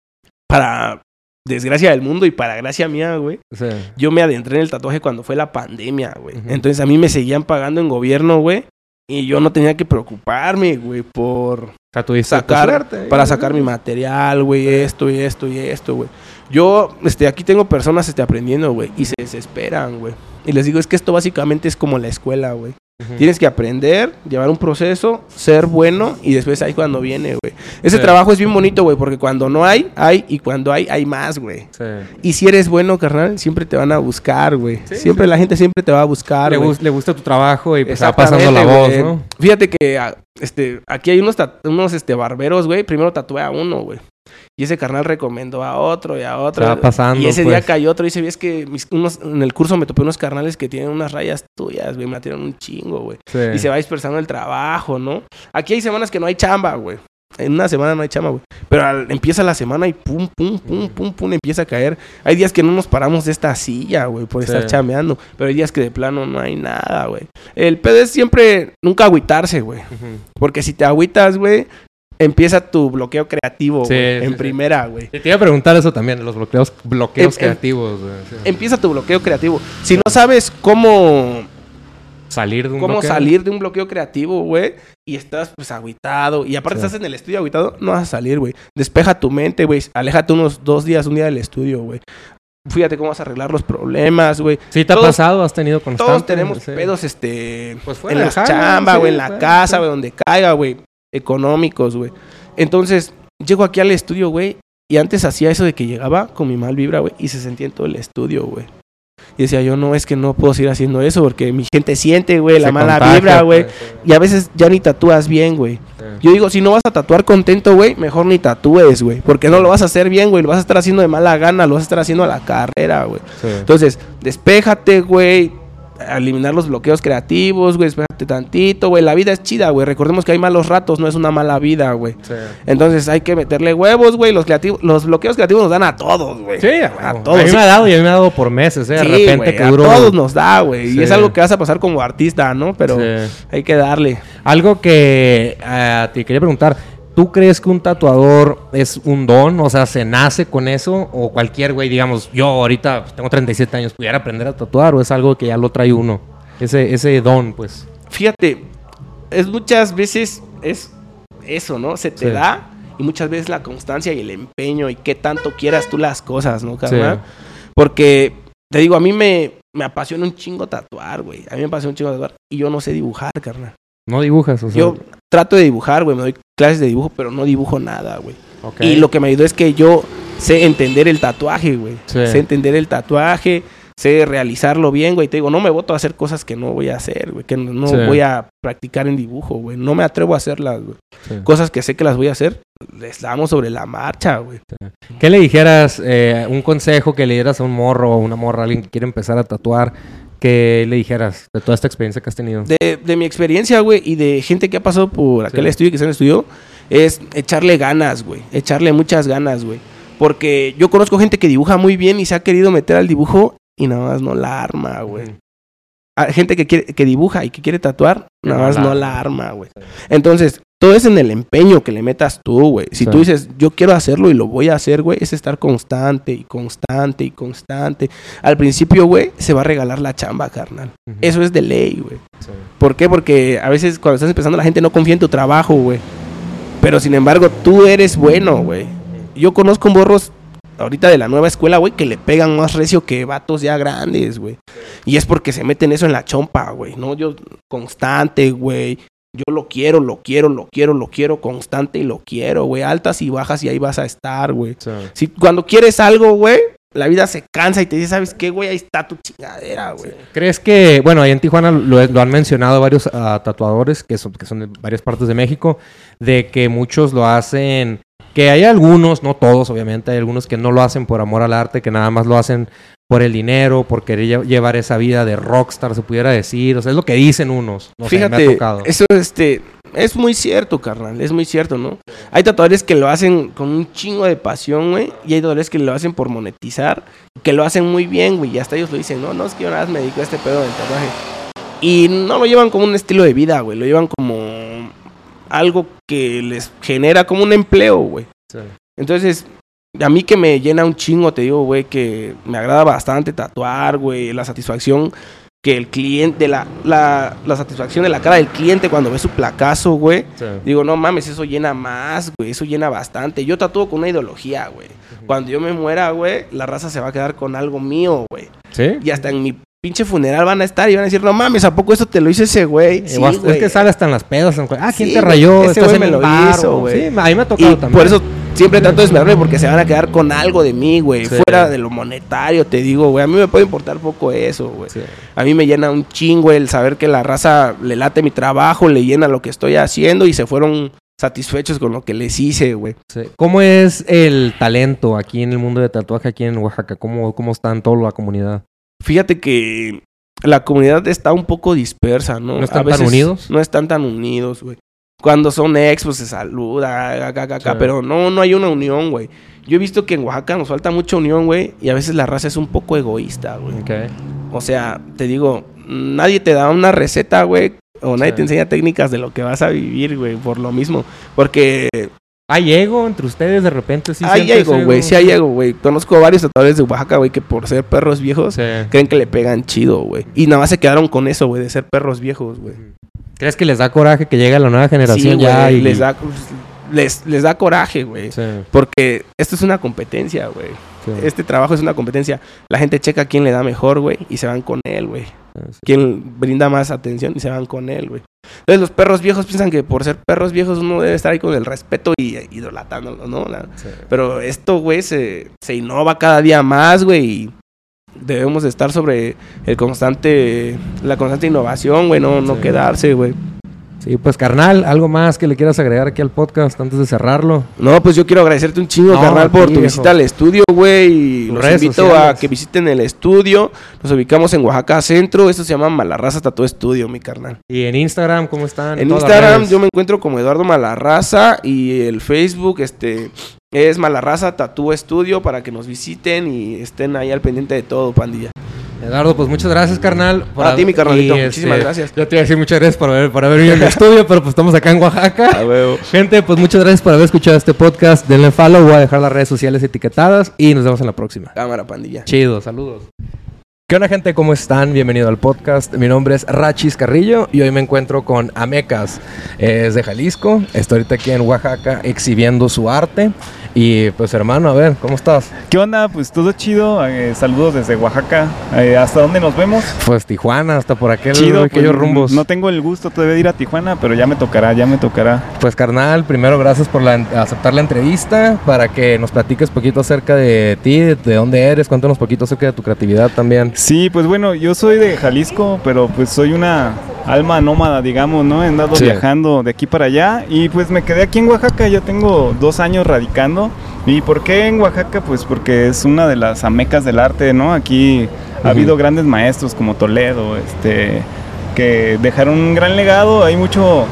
S2: para desgracia del mundo y para gracia mía, güey,
S1: sea,
S2: yo me adentré en el tatuaje cuando fue la pandemia, güey. Entonces a mí me seguían pagando en gobierno, güey. Y yo no tenía que preocuparme, güey, por
S1: o sea,
S2: sacar,
S1: suerte.
S2: para sacar mi material, güey, esto y esto y esto, güey. Yo, este, aquí tengo personas, este, aprendiendo, güey, y se desesperan, güey. Y les digo, es que esto básicamente es como la escuela, güey. Tienes que aprender, llevar un proceso, ser bueno y después ahí cuando viene, güey. Ese
S1: Sí.
S2: trabajo es bien bonito, güey, porque cuando no hay, hay y cuando hay, hay más, güey.
S1: Sí.
S2: Y si eres bueno, carnal, siempre te van a buscar, güey.
S1: Sí,
S2: siempre la gente siempre te va a buscar,
S1: Le,
S2: güey.
S1: le gusta tu trabajo y pues va pasando la voz,
S2: güey.
S1: ¿no?
S2: Fíjate que ah, este, aquí hay unos, unos este, barberos, güey. Primero tatué a uno, güey. Y ese carnal recomendó a otro y a otro.
S1: Va pasando,
S2: y ese día
S1: pues.
S2: cayó otro y dice, es que mis- unos, en el curso me topé unos carnales que tienen unas rayas tuyas, güey. Me la tiran un chingo, güey.
S1: Sí.
S2: Y se va dispersando el trabajo, ¿no? Aquí hay semanas que no hay chamba, güey. En una semana no hay chamba, güey. Pero al- empieza la semana y pum, pum, pum, pum, pum, empieza a caer. Hay días que no nos paramos de esta silla, güey, por
S1: Sí.
S2: estar chambeando. Pero hay días que de plano no hay nada, güey. El pedo es siempre nunca agüitarse, güey. Porque si te agüitas, güey, empieza tu bloqueo creativo,
S1: Sí,
S2: güey.
S1: sí,
S2: en
S1: sí.
S2: primera, güey.
S1: Te iba a preguntar eso también, los bloqueos, bloqueos
S2: Em- em-
S1: creativos.
S2: Empieza tu bloqueo creativo. Si no sabes cómo
S1: salir de un
S2: cómo
S1: bloqueo.
S2: salir de un bloqueo creativo, güey, y estás pues agüitado, y aparte estás en el estudio agüitado, no vas a salir, güey. Despeja tu mente, güey. Aléjate unos dos días, un día del estudio, güey. Fíjate cómo vas a arreglar los problemas, güey.
S1: Sí, te ha pasado, has tenido constante.
S2: Todos tenemos
S1: sí.
S2: pedos, este,
S1: Pues
S2: en chambas,
S1: sí,
S2: güey, en la casa,
S1: sí.
S2: güey, donde caiga, güey, económicos, güey. Entonces, llego aquí al estudio, güey, y antes hacía eso de que llegaba con mi mal vibra, güey, y se sentía en todo el estudio, güey. Y decía yo, no, es que no puedo seguir haciendo eso porque mi gente siente, güey, la mala
S1: contagia,
S2: vibra, güey.
S1: pues, sí,
S2: Y a veces ya ni tatúas bien, güey. Yo digo, si no vas a tatuar contento, güey, mejor ni tatúes, güey. Porque no lo vas a hacer bien, güey. Lo vas a estar haciendo de mala gana, lo vas a estar haciendo a la carrera, güey.
S1: Sí.
S2: Entonces, despéjate, güey. Eliminar los bloqueos creativos, güey. Despéjate tantito, güey. La vida es chida, güey. Recordemos que hay malos ratos, no es una mala vida, güey.
S1: Sí.
S2: Entonces hay que meterle huevos, güey. Los, creativos, los bloqueos creativos nos dan a todos, güey.
S1: Sí,
S2: a todos.
S1: a mí me ha dado y a mí me ha dado por meses, ¿eh? De repente que
S2: a todos nos da, güey.
S1: Sí.
S2: Y es algo que vas a pasar como artista, ¿no? Pero hay que darle.
S1: Algo que eh, te quería preguntar. ¿Tú crees que un tatuador es un don? O sea, ¿se nace con eso? ¿O cualquier güey, digamos, yo ahorita tengo 37 años, pudiera aprender a tatuar? ¿O es algo que ya lo trae uno? Ese, ese don, pues.
S2: Fíjate, es muchas veces es eso, ¿no? Se te
S1: Sí.
S2: da y muchas veces la constancia y el empeño y qué tanto quieras tú las cosas, ¿no, carnal? Porque, te digo, a mí me, me apasiona un chingo tatuar, güey. A mí me apasiona un chingo tatuar y yo no sé dibujar, carnal.
S1: No dibujas, o sea.
S2: Yo trato de dibujar, güey, me doy clases de dibujo, pero no dibujo nada, güey. Y lo que me ayudó es que yo sé entender el tatuaje, güey.
S1: Sí.
S2: Sé entender el tatuaje, sé realizarlo bien, güey. Te digo, no me voto a hacer cosas que no voy a hacer, güey. Que no,
S1: Sí.
S2: voy a practicar en dibujo, güey. No me atrevo a hacerlas, güey.
S1: Sí.
S2: Cosas que sé que las voy a hacer, les damos sobre la marcha, güey.
S1: ¿Qué le dijeras, eh, un consejo que le dieras a un morro o una morra, alguien que quiere empezar a tatuar? Que le dijeras de toda esta experiencia que has tenido?
S2: De, de mi experiencia, güey, y de gente que ha pasado por aquel
S1: Sí.
S2: estudio que se estudió, es echarle ganas, güey. Echarle muchas ganas, güey. Porque yo conozco gente que dibuja muy bien y se ha querido meter al dibujo y nada más no la arma, güey.
S1: Ujú.
S2: a gente que quiere que dibuja y que quiere tatuar, nada
S1: no
S2: más
S1: la
S2: no la arma, güey.
S1: Sí.
S2: Entonces, todo es en el empeño que le metas tú, güey. Si
S1: Sí.
S2: tú dices, yo quiero hacerlo y lo voy a hacer, güey, es estar constante y constante y constante. Al principio, güey, se va a regalar la chamba, carnal. Eso es de ley, güey.
S1: Sí.
S2: ¿Por qué? Porque a veces cuando estás empezando la gente no confía en tu trabajo, güey. Pero sin embargo, tú eres bueno, güey. Yo conozco morros ahorita de la nueva escuela, güey, que le pegan más recio que vatos ya grandes, güey. Y es porque se meten eso en la chompa, güey, ¿no? Yo constante, güey. Yo lo quiero, lo quiero, lo quiero, lo quiero, constante y lo quiero, güey. Altas y bajas y ahí vas a estar, güey.
S1: Sí.
S2: Si cuando quieres algo, güey, la vida se cansa y te dice, ¿sabes qué, güey? Ahí está tu chingadera, güey.
S1: ¿Crees que, bueno, ahí en Tijuana lo, lo han mencionado varios ah, tatuadores que son, que son de varias partes de México, de que muchos lo hacen, que hay algunos, no todos obviamente, hay algunos que no lo hacen por amor al arte, que nada más lo hacen por el dinero, por querer lle- llevar esa vida de rockstar, se pudiera decir, o sea, es lo que dicen unos, no sé, me ha
S2: Fíjate,
S1: tocado.
S2: eso este, es muy cierto, carnal, es muy cierto, ¿no? Hay tatuadores que lo hacen con un chingo de pasión, güey, y hay tatuadores que lo hacen por monetizar, que lo hacen muy bien, güey, y hasta ellos lo dicen, no, no, es que yo nada más me dedico a este pedo del tatuaje. Y no lo llevan como un estilo de vida, güey, lo llevan como algo que les genera como un empleo, güey.
S1: Sí.
S2: Entonces, a mí que me llena un chingo, te digo, güey, que me agrada bastante tatuar, güey, la satisfacción que el cliente, la, la, la satisfacción de la cara del cliente cuando ve su placazo, güey.
S1: Sí.
S2: Digo, no mames, eso llena más, güey, eso llena bastante. Yo tatúo con una ideología, güey. Cuando yo me muera, güey, la raza se va a quedar con algo mío, güey.
S1: ¿Sí?
S2: Y hasta en mi pinche funeral van a estar y van a decir, no mames, ¿a poco esto te lo hizo ese güey?
S1: Sí, es
S2: güey.
S1: que sale hasta en las pedas. Ah, ¿quién
S2: Sí,
S1: te rayó?
S2: ese güey me lo
S1: bar,
S2: hizo, güey.
S1: Sí, a mí me ha
S2: Y
S1: tocado también.
S2: por eso siempre trato de esperarme porque se van a quedar con algo de mí, güey.
S1: Sí.
S2: Fuera de lo monetario, te digo, güey. A mí me puede importar poco eso, güey.
S1: Sí.
S2: A mí me llena un chingo el saber que la raza le late mi trabajo, le llena lo que estoy haciendo y se fueron satisfechos con lo que les hice, güey.
S1: Sí. ¿Cómo es el talento aquí en el mundo de tatuaje aquí en Oaxaca? ¿Cómo, cómo está en toda la comunidad?
S2: Fíjate que la comunidad está un poco dispersa, ¿no?
S1: ¿No están
S2: A
S1: tan unidos?
S2: No están tan unidos, güey. Cuando son expos se saluda, acá, acá, acá,
S1: Sí.
S2: pero no, no hay una unión, güey. Yo he visto que en Oaxaca nos falta mucha unión, güey, y a veces la raza es un poco egoísta, güey.
S1: Ok.
S2: O sea, te digo, nadie te da una receta, güey, o nadie
S1: Sí.
S2: te enseña técnicas de lo que vas a vivir, güey, por lo mismo. Porque
S1: ¿Hay ego entre ustedes de repente? Sí
S2: hay ego, güey, sí hay ego, güey. Conozco varios tatuadores de Oaxaca, güey, que por ser perros viejos
S1: Sí.
S2: creen que le pegan chido, güey. Y nada más se quedaron con eso, güey, de ser perros viejos, güey.
S1: ¿Crees que les da coraje que llegue la nueva
S2: Sí,
S1: generación
S2: güey,
S1: ya? y-
S2: les da les, les da coraje, güey.
S1: Sí,
S2: Porque esto es una competencia, güey.
S1: sí.
S2: Este trabajo es una competencia. La gente checa quién le da mejor, güey, y se van con él, güey.
S1: Sí.
S2: Quién brinda más atención y se van con él, güey. Entonces los perros viejos piensan que por ser perros viejos uno debe estar ahí con el respeto y eh, idolatándolo, ¿no? La-
S1: Sí.
S2: Pero esto, güey, se, se innova cada día más, güey. Y debemos de estar sobre el constante, la constante innovación, güey. No, no quedarse, güey.
S1: Sí, pues carnal, ¿algo más que le quieras agregar aquí al podcast antes de cerrarlo?
S2: No, pues yo quiero agradecerte un chingo,
S1: No,
S2: carnal, por tu
S1: viejo.
S2: visita al estudio, güey. Los invito a que visiten el estudio. Nos ubicamos en Oaxaca Centro. Esto se llama Malarraza Tatu Estudio, mi carnal.
S1: Y en Instagram, ¿cómo están?
S2: En
S1: todas
S2: Instagram yo me encuentro como Eduardo Malarraza y el Facebook este es Malarraza Tatú Estudio para que nos visiten y estén ahí al pendiente de todo, pandilla.
S1: Eduardo, pues muchas gracias, carnal.
S2: A ti, mi carnalito.
S1: y, este,
S2: Muchísimas gracias.
S1: Yo te iba a decir muchas gracias por haber, por haber venido al estudio, pero pues estamos acá en Oaxaca.
S2: huevo.
S1: Gente, pues muchas gracias por haber escuchado este podcast. Denle follow, voy a dejar las redes sociales etiquetadas y nos vemos en la próxima.
S2: Cámara, pandilla.
S1: Chido, saludos. ¿Qué onda gente? ¿Cómo están? Bienvenido al podcast. Mi nombre es Rachis Carrillo y hoy me encuentro con Amecas. Es de Jalisco. Estoy ahorita aquí en Oaxaca exhibiendo su arte. Y pues hermano, a ver, ¿cómo estás?
S3: ¿Qué onda? Pues todo chido. eh, saludos desde Oaxaca. Eh, ¿Hasta dónde nos vemos?
S1: Pues Tijuana, hasta por aquel,
S3: chido.
S1: aquellos
S3: pues,
S1: rumbos.
S3: No tengo el gusto todavía de ir a Tijuana, pero ya me tocará, ya me tocará.
S1: Pues carnal, primero gracias por la- aceptar la entrevista para que nos platiques poquito acerca de ti, de, de dónde eres, cuéntanos poquito acerca de tu creatividad también.
S3: Sí, pues bueno, yo soy de Jalisco, pero pues soy una alma nómada, digamos, ¿no? He andado
S1: Sí.
S3: viajando de aquí para allá y pues me quedé aquí en Oaxaca, ya tengo dos años radicando. ¿Y por qué en Oaxaca? Pues porque es una de las amecas del arte, ¿no? Aquí ha habido grandes maestros como Toledo, este, que dejaron un gran legado, hay muchos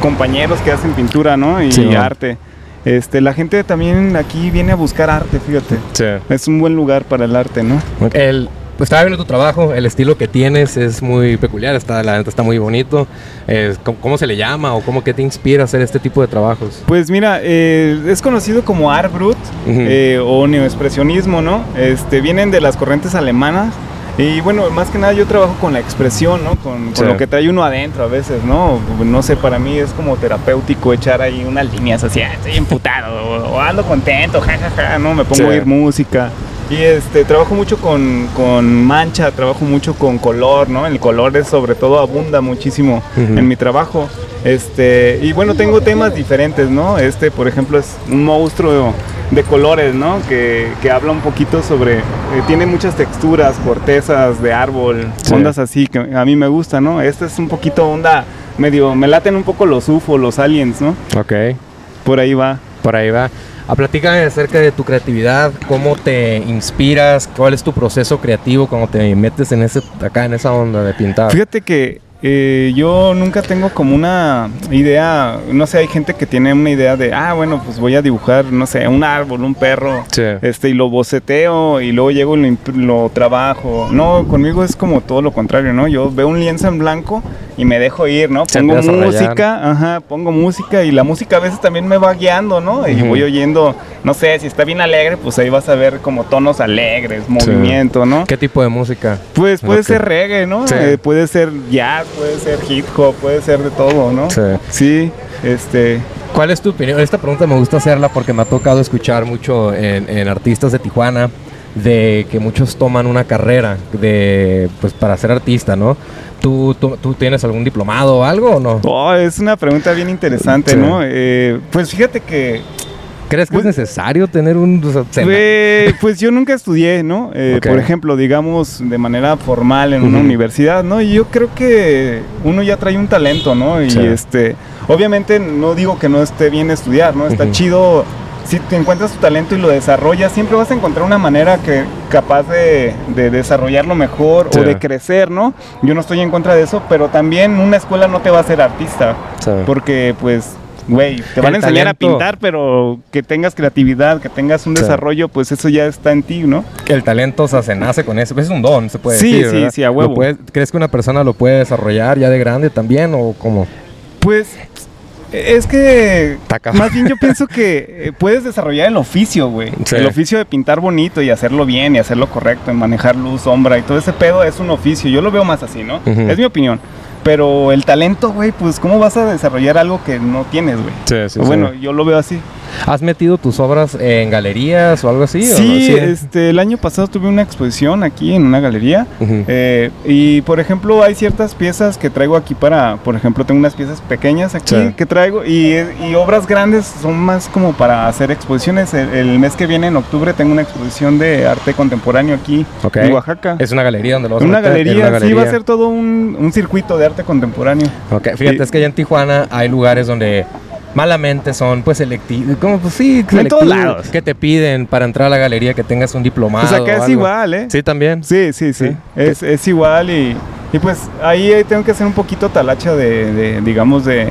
S3: compañeros que hacen pintura, ¿no? Y
S1: Sí,
S3: arte. Este, la gente también aquí viene a buscar arte, fíjate.
S1: Sí.
S3: Es un buen lugar para el arte, ¿no?
S1: El, pues estaba viendo tu trabajo, el estilo que tienes es muy peculiar, está, la neta está muy bonito. Eh, ¿cómo, cómo se le llama o cómo que te inspira a hacer este tipo de trabajos?
S3: Pues mira, eh, es conocido como Art Brut eh, o neoexpresionismo, ¿no? Este, vienen de las corrientes alemanas. Y bueno, más que nada yo trabajo con la expresión, ¿no? Con, con
S1: Sí.
S3: lo que trae uno adentro a veces, ¿no? No sé, para mí es como terapéutico echar ahí unas líneas así, "Ah, estoy emputado, o, o ando contento, *laughs* jajaja, ¿no? Me pongo
S1: Sí.
S3: a oír música. Y este, trabajo mucho con, con mancha, trabajo mucho con color, ¿no? El color es sobre todo abunda muchísimo
S1: Ujú.
S3: en mi trabajo. Este, y bueno, tengo temas diferentes, ¿no? Este, por ejemplo, es un monstruo de colores, ¿no? Que, que habla un poquito sobre, eh, tiene muchas texturas, cortezas de árbol,
S1: Sí.
S3: ondas así que a mí me gusta, ¿no? Este es un poquito onda medio, me laten un poco los UFO, los aliens, ¿no?
S1: Ok,
S3: Por ahí va.
S1: por ahí va. A platícame acerca de tu creatividad, cómo te inspiras, cuál es tu proceso creativo cuando te metes en ese, acá en esa onda de pintar.
S3: Fíjate que eh, yo nunca tengo como una idea, no sé, hay gente que tiene una idea de, ah, bueno, pues voy a dibujar, no sé, un árbol, un perro,
S1: Sí.
S3: este, y lo boceteo y luego llego y lo, lo trabajo. No, conmigo es como todo lo contrario, ¿no? Yo veo un lienzo en blanco y me dejo ir, ¿no? Pongo música, ajá, pongo música y la música a veces también me va guiando, ¿no? Y voy oyendo, no sé, si está bien alegre, pues ahí vas a ver como tonos alegres, movimiento, ¿no?
S1: ¿Qué tipo de música?
S3: Pues puede ser reggae, ¿no?
S1: Sí.
S3: Eh, puede ser jazz, puede ser hip hop, puede ser de todo, ¿no?
S1: Sí.
S3: Sí, este,
S1: ¿Cuál es tu opinión? Esta pregunta me gusta hacerla porque me ha tocado escuchar mucho en, en artistas de Tijuana de que muchos toman una carrera de pues para ser artista, ¿no? ¿Tú, tú, tú tienes algún diplomado o algo o no?
S3: Oh, es una pregunta bien interesante,
S1: Sí.
S3: ¿no? Eh, pues fíjate que
S1: ¿Crees que
S3: Pues-
S1: es necesario tener un o sea,
S3: Eh, pues yo nunca estudié, ¿no? Eh. Por ejemplo, digamos, de manera formal en una
S1: Ujú.
S3: universidad, ¿no? Y yo creo que uno ya trae un talento, ¿no? Y
S1: Sí.
S3: este, obviamente no digo que no esté bien estudiar, ¿no? Está chido. Si te encuentras tu talento y lo desarrollas, siempre vas a encontrar una manera que capaz de, de desarrollarlo mejor
S1: Sí.
S3: o de crecer, ¿no? Yo no estoy en contra de eso, pero también una escuela no te va a hacer artista.
S1: Sí.
S3: Porque, pues, güey, te van a enseñar a pintar, pero que tengas creatividad, que tengas un
S1: Sí.
S3: desarrollo, pues eso ya está en ti, ¿no?
S1: Que el talento o sea, se nace con eso. Es un don, se puede
S3: Sí,
S1: decir.
S3: sí,
S1: ¿verdad?
S3: sí, a
S1: ¿Lo
S3: huevo.
S1: puedes- ¿Crees que una persona lo puede desarrollar ya de grande también o cómo?
S3: Pues es que más bien yo pienso que eh, puedes desarrollar el oficio, güey.
S1: Sí.
S3: El oficio de pintar bonito y hacerlo bien y hacerlo correcto, en manejar luz, sombra y todo ese pedo es un oficio. Yo lo veo más así, ¿no? Es mi opinión. Pero el talento, güey, pues ¿cómo vas a desarrollar algo que no tienes, güey?
S1: Sí, sí,
S3: bueno, yo lo veo así.
S1: ¿Has metido tus obras en galerías o algo así? o
S3: Sí, este, el año pasado tuve una exposición aquí en una galería. Eh, y por ejemplo, hay ciertas piezas que traigo aquí para, por ejemplo, tengo unas piezas pequeñas aquí
S1: Sí.
S3: que traigo y, y obras grandes son más como para hacer exposiciones. El, el mes que viene, en octubre, tengo una exposición de arte contemporáneo aquí en Oaxaca.
S1: Es una galería donde lo vas a
S3: una
S1: meter, en
S3: galería,
S1: una
S3: sí, va a ser todo un, un circuito de arte contemporáneo.
S1: Ok, fíjate, es que allá en Tijuana hay lugares donde malamente son pues selectivos, como pues sí,
S3: En todos lados.
S1: que te piden para entrar a la galería que tengas un diplomado.
S3: Pues acá
S1: o
S3: es
S1: algo.
S3: igual, ¿eh?
S1: Sí, también.
S3: Sí, sí, sí.
S1: Sí.
S3: Es, es igual y, y pues ahí tengo que hacer un poquito talacha de, de, digamos, de,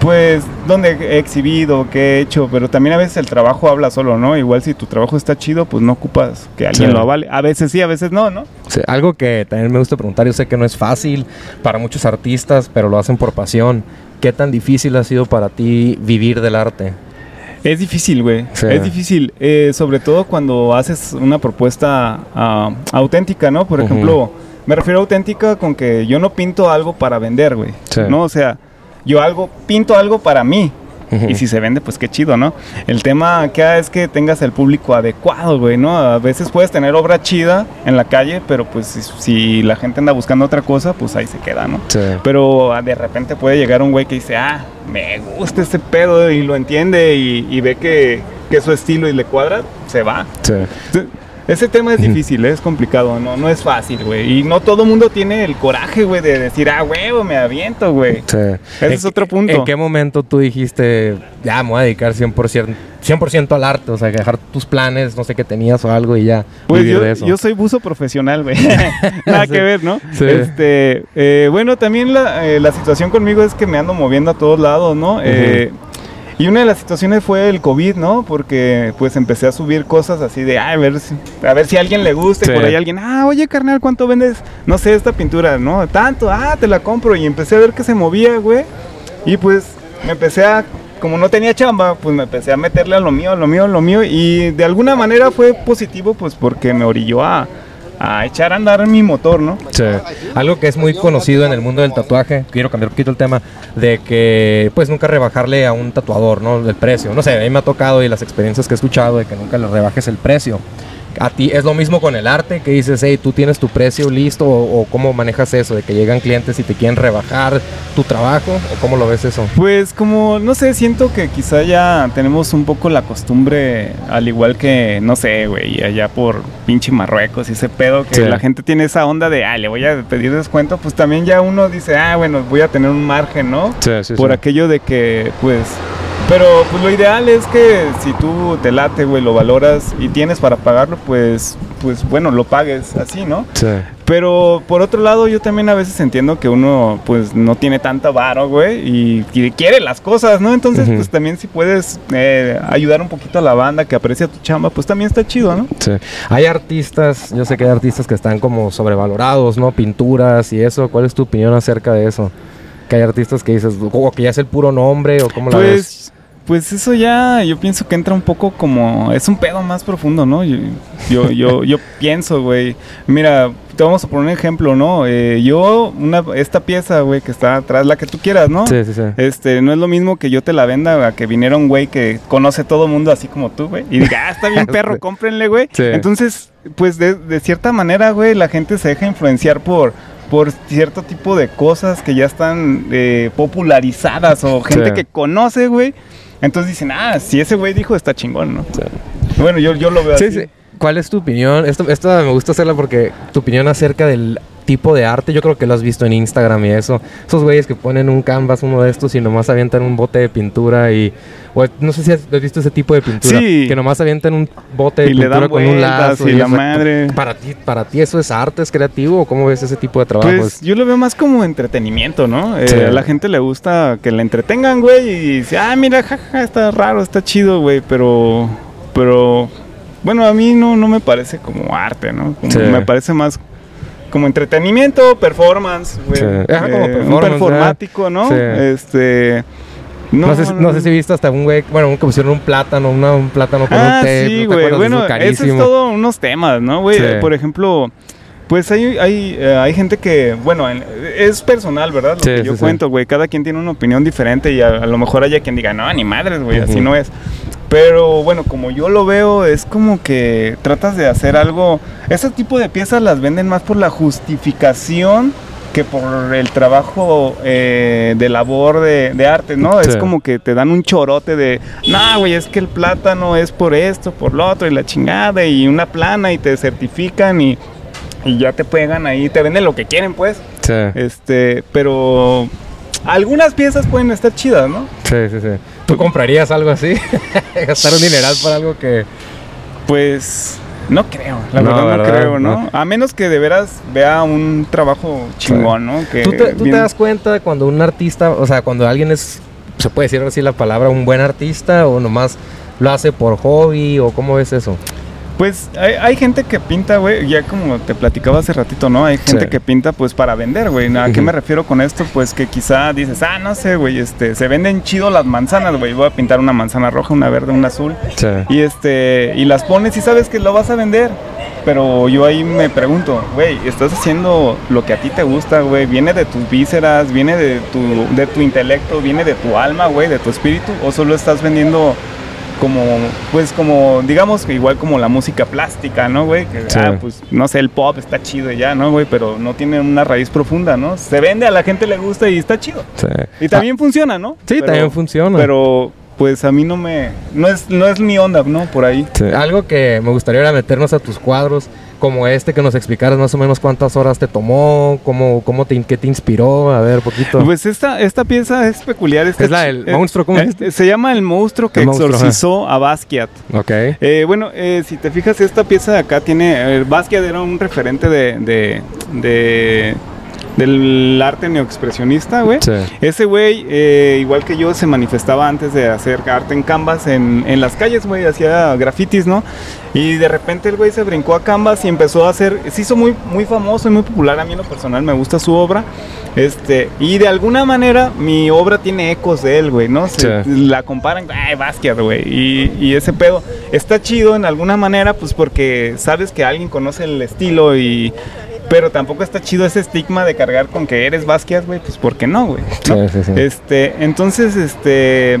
S3: pues, donde he exhibido, qué he hecho, pero también a veces el trabajo habla solo, ¿no? Igual si tu trabajo está chido, pues no ocupas que alguien
S1: Sí.
S3: lo avale. A veces sí, a veces no, ¿no?
S1: Sí, algo que también me gusta preguntar, yo sé que no es fácil para muchos artistas, pero lo hacen por pasión. ¿Qué tan difícil ha sido para ti vivir del arte?
S3: Es difícil, güey.
S1: Sí.
S3: Es difícil, eh, sobre todo cuando haces una propuesta ah, auténtica, ¿no? Por ejemplo, me refiero a auténtica con que yo no pinto algo para vender, güey.
S1: Sí.
S3: No, o sea, yo algo pinto algo para mí. Y si se vende, pues qué chido, ¿no? El tema acá es que tengas el público adecuado, güey, ¿no? A veces puedes tener obra chida en la calle, pero pues si, si la gente anda buscando otra cosa, pues ahí se queda, ¿no?
S1: Sí.
S3: Pero ah, de repente puede llegar un güey que dice, ah, me gusta este pedo y lo entiende y, y ve que, que es su estilo y le cuadra, se va.
S1: Sí.
S3: Entonces, Ese tema es difícil, es complicado, no, no es fácil, güey. Y no todo mundo tiene el coraje, güey, de decir, ah, huevo, me aviento, güey.
S1: Sí.
S3: Ese
S1: ¿En
S3: es otro punto.
S1: ¿En qué momento tú dijiste, ya me voy a dedicar 100%, 100 al arte? O sea, dejar tus planes, no sé qué tenías o algo y ya
S3: Pues
S1: vivir
S3: yo,
S1: de eso.
S3: yo soy buzo profesional, güey. *laughs* Nada
S1: Sí.
S3: que ver, ¿no?
S1: Sí.
S3: Este, eh, bueno, también la, eh, la situación conmigo es que me ando moviendo a todos lados, ¿no? Eh, y una de las situaciones fue el COVID, ¿no? Porque pues empecé a subir cosas así de, "Ay, a ver si, a ver si a alguien le gusta.
S1: Sí.
S3: Y por ahí alguien, ah, oye, carnal, ¿cuánto vendes? No sé, esta pintura, ¿no? Tanto, ah, te la compro. Y empecé a ver que se movía, güey. Y pues me empecé a, como no tenía chamba, pues me empecé a meterle a lo mío, a lo mío, a lo mío. Y de alguna manera fue positivo, pues porque me orilló a, a echar a andar mi motor, ¿no?
S1: Sí. Algo que es muy conocido en el mundo del tatuaje, quiero cambiar un poquito el tema, de que pues nunca rebajarle a un tatuador, ¿no? El precio. No sé, a mí me ha tocado y las experiencias que he escuchado de que nunca le rebajes el precio. A ti es lo mismo con el arte, que dices, hey, tú tienes tu precio listo, o, o cómo manejas eso, de que llegan clientes y te quieren rebajar tu trabajo, o cómo lo ves eso.
S3: Pues como, no sé, siento que quizá ya tenemos un poco la costumbre, al igual que, no sé, güey, allá por pinche Marruecos y ese pedo, que
S1: Sí.
S3: la gente tiene esa onda de, ah, le voy a pedir descuento, pues también ya uno dice, ah, bueno, voy a tener un margen, ¿no?
S1: Sí, sí,
S3: por aquello de que, pues, pero pues lo ideal es que si tú te late, güey, lo valoras y tienes para pagarlo, pues, pues bueno, lo pagues así, ¿no?
S1: Sí.
S3: Pero por otro lado, yo también a veces entiendo que uno pues no tiene tanta varo, güey, y, y quiere las cosas, ¿no? Entonces, pues también si puedes eh, ayudar un poquito a la banda que aprecia tu chamba, pues también está chido, ¿no?
S1: Sí. Hay artistas, yo sé que hay artistas que están como sobrevalorados, ¿no? Pinturas y eso. ¿Cuál es tu opinión acerca de eso? Que hay artistas que dices, o que ya es el puro nombre, o cómo la ves.
S3: Pues eso ya yo pienso que entra un poco como es un pedo más profundo, ¿no? Yo yo yo, *laughs* yo pienso, güey. Mira, te vamos a poner un ejemplo, ¿no? Eh, yo una esta pieza, güey, que está atrás, la que tú quieras, ¿no?
S1: Sí, sí, sí.
S3: Este, no es lo mismo que yo te la venda a que viniera un güey que conoce todo el mundo así como tú, güey. Y diga, ah, está bien *laughs* perro, cómprenle, güey.
S1: Sí.
S3: Entonces, pues de, de cierta manera, güey, la gente se deja influenciar por, por cierto tipo de cosas que ya están eh, popularizadas o gente
S1: Sí.
S3: que conoce, güey. Entonces dicen, ah, si ese güey dijo, está chingón, ¿no?
S1: Sí.
S3: Bueno, yo, yo lo veo
S1: Sí,
S3: así.
S1: sí. ¿Cuál es tu opinión? Esto, esto me gusta hacerla porque tu opinión acerca del tipo de arte, yo creo que lo has visto en Instagram y eso. Esos güeyes que ponen un canvas, uno de estos, y nomás avientan un bote de pintura y... o no sé si has visto ese tipo de pintura.
S3: Sí.
S1: Que nomás avientan un bote de
S3: Y le
S1: pintura
S3: dan
S1: con un lazo.
S3: y la
S1: eso.
S3: madre.
S1: Para ti, ¿Para ti eso es arte, es creativo o cómo ves ese tipo de trabajo?
S3: Pues yo lo veo más como entretenimiento, ¿no? Eh,
S1: Sí.
S3: A la gente le gusta que le entretengan, güey, y dice, ah, mira, jaja, está raro, está chido, güey, pero, pero, bueno, a mí no, no me parece como arte, ¿no? Como-
S1: Sí.
S3: Me parece más como entretenimiento, performance, güey.
S1: Sí. Ajá, como
S3: Eh,
S1: performance,
S3: un performático, ¿no?
S1: Sí.
S3: Este,
S1: no, sé, si- no sé si viste hasta un güey, bueno, que pusieron un plátano, una- un plátano con un
S3: Ah,
S1: tape.
S3: sí,
S1: ¿no te
S3: güey. Bueno,
S1: eso?
S3: eso es todo unos temas, ¿no, güey?
S1: Sí.
S3: Eh, Por ejemplo, pues hay, hay, eh, hay gente que, bueno, en- es personal, ¿verdad? Lo
S1: Sí,
S3: que yo
S1: sí, sí.
S3: cuento, güey. Cada quien tiene una opinión diferente y a, a lo mejor haya quien diga, no, ni madres, güey, así no es. Pero bueno, como yo lo veo, es como que tratas de hacer algo. Ese tipo de piezas las venden más por la justificación que por el trabajo eh, de labor de, de arte, ¿no? Es como que te dan un chorote de, no, güey, es que el plátano es por esto, por lo otro, y la chingada, y una plana, y te certifican, y, y ya te pegan ahí, te venden lo que quieren, pues.
S1: Sí.
S3: Este, pero algunas piezas pueden estar chidas, ¿no?
S1: Sí, sí, sí. ¿Tú comprarías algo así? *laughs* Gastar un dineral por algo que...
S3: Pues no creo, la
S1: No,
S3: verdad no
S1: ¿verdad?
S3: creo, ¿no?
S1: No.
S3: A menos que de veras vea un trabajo chingón, ¿no? Que
S1: ¿Tú, te, tú te
S3: bien-
S1: das cuenta cuando un artista, o sea, cuando alguien es, se puede decir así la palabra, un buen artista o nomás lo hace por hobby o cómo ves eso?
S3: Pues hay, hay gente que pinta, güey, ya como te platicaba hace ratito, ¿no? Hay gente
S1: Sí.
S3: que pinta pues para vender, güey. ¿A qué me refiero con esto? Pues que quizá dices, ah, no sé, güey, este, se venden chido las manzanas, güey. Voy a pintar una manzana roja, una verde, una azul.
S1: Sí.
S3: Y este, y las pones y sabes que lo vas a vender. Pero yo ahí me pregunto, güey, estás haciendo lo que a ti te gusta, güey. Viene de tus vísceras, viene de tu, de tu intelecto, viene de tu alma, güey, de tu espíritu. O solo estás vendiendo como, pues como, digamos que igual como la música plástica, ¿no, güey? Que,
S1: Sí.
S3: ah, pues, no sé, el pop está chido ya, ¿no, güey? Pero no tiene una raíz profunda, ¿no? Se vende, a la gente le gusta y está chido.
S1: Sí.
S3: Y también funciona, ¿no?
S1: Sí,
S3: Pero-
S1: también funciona.
S3: Pero, pues a mí no me, no es, no es mi onda, ¿no? Por ahí.
S1: Sí. Algo que me gustaría era meternos a tus cuadros, como este, que nos explicaras más o menos cuántas horas te tomó, cómo, cómo te, qué te inspiró, a ver, poquito.
S3: Pues esta, esta pieza es peculiar. está
S1: Es la del
S3: eh,
S1: monstruo, ¿cómo
S3: eh? Se llama El monstruo que
S1: El monstruo,
S3: exorcizó a Basquiat.
S1: ok.
S3: Eh, bueno, eh, si te fijas, esta pieza de acá tiene. eh, Basquiat era un referente de, de- de- del arte neoexpresionista, güey.
S1: Sí.
S3: Ese güey, eh, igual que yo, se manifestaba antes de hacer arte en canvas en, en las calles, güey, hacía grafitis, ¿no? Y de repente el güey se brincó a canvas y empezó a hacer, se hizo muy, muy famoso y muy popular, a mí en lo personal me gusta su obra, este, y de alguna manera mi obra tiene ecos de él, güey, ¿no? Se-
S1: Sí.
S3: La comparan, ay, Basquiat, güey, y, y ese pedo está chido en alguna manera, pues porque sabes que alguien conoce el estilo y... Pero tampoco está chido ese estigma de cargar con que eres Basquiat, güey, pues porque no, güey. ¿no?
S1: Sí, sí, sí.
S3: Este, entonces, este,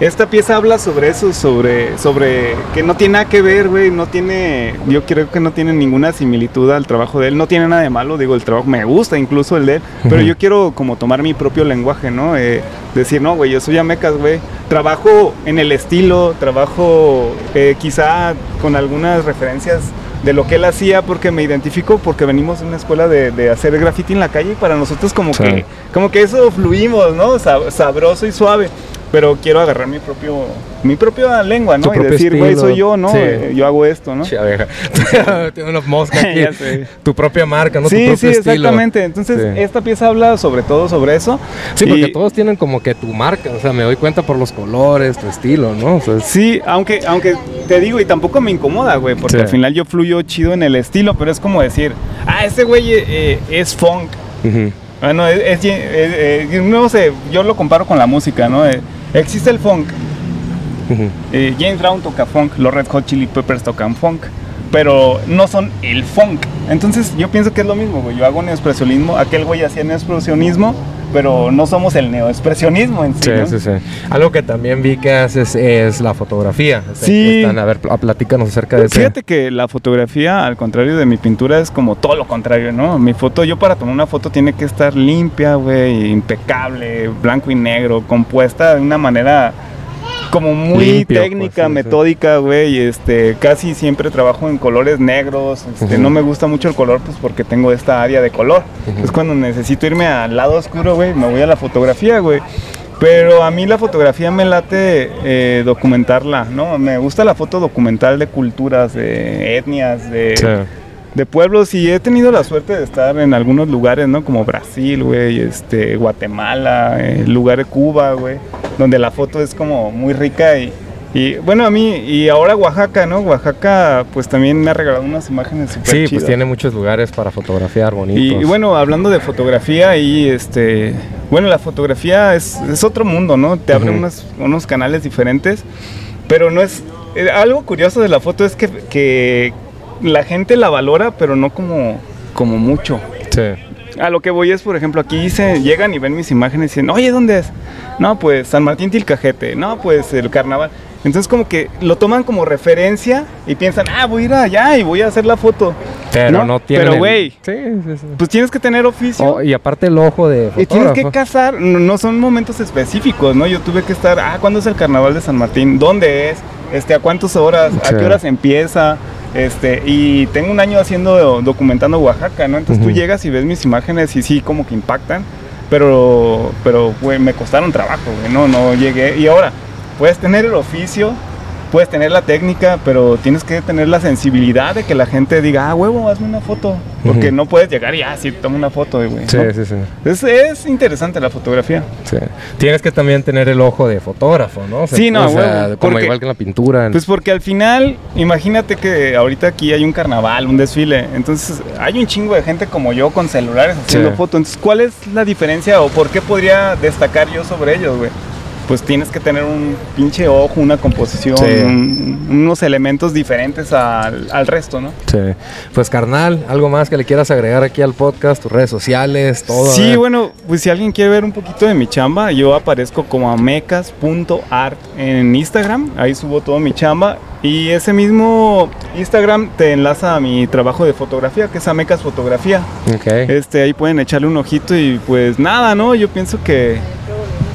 S3: esta pieza habla sobre eso, sobre, sobre que no tiene nada que ver, güey, no tiene, yo creo que no tiene ninguna similitud al trabajo de él, no tiene nada de malo, digo, el trabajo me gusta incluso el de él, pero yo quiero como tomar mi propio lenguaje, ¿no? Eh, decir, no, güey, yo soy Amecas, güey, trabajo en el estilo, trabajo eh, quizá con algunas referencias de lo que él hacía porque me identifico porque venimos de una escuela de, de hacer graffiti en la calle y para nosotros como
S1: Sí.
S3: que como que eso fluimos, ¿no? Sab- sabroso y suave. Pero quiero agarrar mi propio mi propia lengua,
S1: Tu
S3: ¿no? Y decir, güey, soy yo, ¿no?
S1: Sí.
S3: Eh, yo hago esto, ¿no? *laughs*
S1: Tiene una mosca *laughs* aquí. Tu propia marca, ¿no? tu
S3: Sí,
S1: propio
S3: sí,
S1: estilo.
S3: exactamente. Entonces,
S1: Sí.
S3: esta pieza habla sobre todo sobre eso.
S1: Sí, porque todos tienen como que tu marca, o sea, me doy cuenta por los colores, tu estilo, ¿no? O sea, es-
S3: Sí, aunque, aunque te digo, y tampoco me incomoda, güey, porque
S1: Sí.
S3: al final yo fluyo chido en el estilo, pero es como decir, ah, ese güey eh, eh, es funk.
S1: Ujú.
S3: Bueno, es, es- eh, eh, no sé, yo lo comparo con la música, ¿no? Eh, existe el funk Eh, James Brown toca funk, los Red Hot Chili Peppers tocan funk, pero no son el funk. Entonces yo pienso que es lo mismo, güey. Yo hago neoexpresionismo, aquel güey hacía neoexpresionismo, pero no somos el neoexpresionismo en sí.
S1: Sí,
S3: ¿no?
S1: sí, sí. Algo que también vi que haces es la fotografía.
S3: Sí.
S1: Están- a ver, pl- platícanos acerca de eso.
S3: Fíjate que la fotografía, al contrario de mi pintura, es como todo lo contrario, ¿no? Mi foto, yo para tomar una foto tiene que estar limpia, güey, impecable, blanco y negro, compuesta de una manera como muy
S1: Limpio,
S3: técnica,
S1: pues, sí.
S3: metódica, güey, este, casi siempre trabajo en colores negros, este, no me gusta mucho el color, pues porque tengo esta área de color. Es cuando necesito irme al lado oscuro, güey, me voy a la fotografía, güey. Pero a mí la fotografía me late eh, documentarla, ¿no? Me gusta la foto documental de culturas, de etnias, de,
S1: Sí.
S3: De pueblos y he tenido la suerte de estar en algunos lugares, ¿no? Como Brasil, güey, este, Guatemala, el lugar de Cuba, güey, donde la foto es como muy rica y, y, bueno, a mí, y ahora Oaxaca, ¿no? Oaxaca pues también me ha regalado unas imágenes súper
S1: Sí, pues tiene muchos lugares para fotografiar bonitos.
S3: Y, y bueno, hablando de fotografía, y este, bueno, la fotografía es, es otro mundo, ¿no? Te abre unos, unos canales diferentes, pero no es, eh, algo curioso de la foto es que, que la gente la valora, pero no como, como mucho.
S1: Sí.
S3: A lo que voy es, por ejemplo, aquí se llegan y ven mis imágenes y dicen, oye, ¿dónde es? No, pues San Martín Tilcajete, no, pues el carnaval. Entonces como que lo toman como referencia y piensan, ah, voy a ir allá y voy a hacer la foto.
S1: Pero no, tiene.
S3: Pero, güey,
S1: Sí, sí, sí.
S3: pues tienes que tener oficio.
S1: Oh, y aparte el ojo de
S3: Y tienes que cazar, no, no son momentos específicos, ¿no? Yo tuve que estar, ah, ¿cuándo es el carnaval de San Martín? ¿Dónde es? Este, ¿a cuántas horas? ¿A qué horas empieza? Este, y tengo un año haciendo, documentando Oaxaca, ¿no? Entonces tú llegas y ves mis imágenes y sí, como que impactan, pero, pero, güey, me costaron trabajo, güey, no, no llegué. Y ahora, puedes tener el oficio, puedes tener la técnica, pero tienes que tener la sensibilidad de que la gente diga, ah, huevo, hazme una foto. Porque no puedes llegar y, ah, sí, toma una foto, güey.
S1: Sí,
S3: ¿no?
S1: sí, sí,
S3: Es, es interesante la fotografía.
S1: sí. Tienes que también tener el ojo de fotógrafo, ¿no? O sea,
S3: Sí, no,
S1: o sea,
S3: huevo,
S1: como
S3: porque-
S1: igual que en la pintura.
S3: Pues porque al final, imagínate que ahorita aquí hay un carnaval, un desfile. Entonces hay un chingo de gente como yo con celulares haciendo
S1: Sí.
S3: fotos. Entonces, ¿cuál es la diferencia o por qué podría destacar yo sobre ellos, güey? Pues tienes que tener un pinche ojo, una composición,
S1: Sí.
S3: un- unos elementos diferentes al, al resto, ¿no?
S1: Sí. Pues carnal, algo más que le quieras agregar aquí al podcast, tus redes sociales, todo.
S3: Sí, bueno, pues si alguien quiere ver un poquito de mi chamba, yo aparezco como amecas.art en Instagram, ahí subo todo mi chamba y ese mismo Instagram te enlaza a mi trabajo de fotografía, que es Amecas Fotografía.
S1: Ok.
S3: Este, ahí pueden echarle un ojito y pues nada, ¿no? Yo pienso que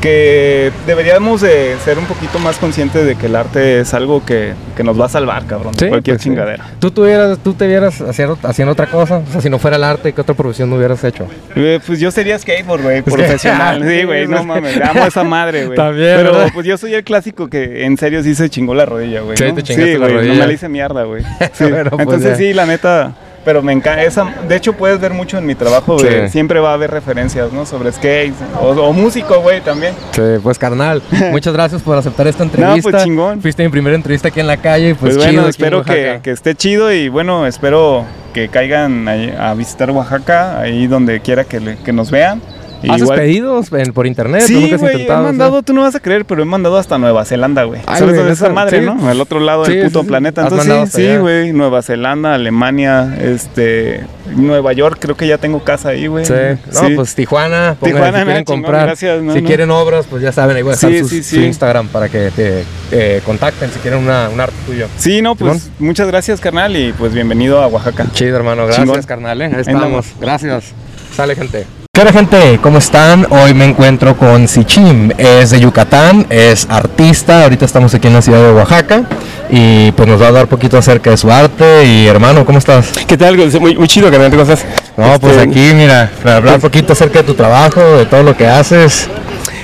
S3: que deberíamos de ser un poquito más conscientes de que el arte es algo que, que nos va a salvar, cabrón, de
S1: Sí,
S3: cualquier
S1: pues, sí.
S3: chingadera.
S1: ¿Tú, tuvieras, ¿Tú te vieras haciendo, haciendo otra cosa? O sea, si no fuera el arte, ¿qué otra profesión no hubieras hecho?
S3: Eh, Pues yo sería skateboard, güey, profesional. *laughs* Sí, güey, no
S1: Sí.
S3: mames, amo esa madre, güey.
S1: También,
S3: Pero
S1: ¿verdad?
S3: pues yo soy el clásico que en serio sí se chingó la rodilla, güey.
S1: Sí,
S3: ¿no?
S1: te chingaste la rodilla.
S3: No me la hice mierda, güey. *laughs* Sí.
S1: Pues,
S3: Entonces sí, la neta. Pero me encanta. Esa, de hecho, puedes ver mucho en mi trabajo. Siempre va a haber referencias, ¿no? Sobre skates. O, o músico, güey, también.
S1: Sí, pues carnal, *laughs* muchas gracias por aceptar esta entrevista.
S3: pues, chingón.
S1: Fuiste mi primera entrevista aquí en la calle y pues,
S3: Pues,
S1: chido
S3: bueno, espero que, que esté chido y bueno, espero que caigan ahí a visitar Oaxaca, ahí donde quiera que, que nos vean.
S1: ¿Haces
S3: igual-
S1: pedidos en- por internet? ¿Tú
S3: Sí, güey, he mandado, tú no vas a creer, pero he mandado hasta Nueva Zelanda, güey. ¿Sabes dónde es esa madre,
S1: sí.
S3: no? Al otro lado
S1: Sí,
S3: del puto
S1: sí,
S3: planeta. Entonces, sí, güey. Nueva Zelanda, Alemania, este, Nueva York, creo que ya tengo casa ahí, güey.
S1: Sí, no, pues Tijuana, pongan,
S3: Tijuana,
S1: si quieren
S3: no,
S1: comprar,
S3: gracias, no,
S1: si
S3: no.
S1: quieren obras, pues ya saben, ahí voy a dejar
S3: Sí,
S1: sus-
S3: sí,
S1: su. Instagram para que te eh, contacten si quieren una, un arte tuyo.
S3: Sí, no, pues muchas gracias, carnal, y pues bienvenido a Oaxaca.
S1: Chido, hermano, gracias,
S3: Chingón.
S1: carnal, ¿eh? Ahí estamos, gracias. Sale, gente. ¿Qué hora, gente? ¿Cómo están? Hoy me encuentro con Sichim, es de Yucatán, es artista, ahorita estamos aquí en la ciudad de Oaxaca y pues nos va a hablar un poquito acerca de su arte y hermano, ¿cómo estás?
S4: ¿Qué tal? Muy, muy chido, carnal. ¿Cómo estás?
S1: No, pues
S4: Este,
S1: aquí, mira, para hablar un poquito acerca de tu trabajo, de todo lo que haces.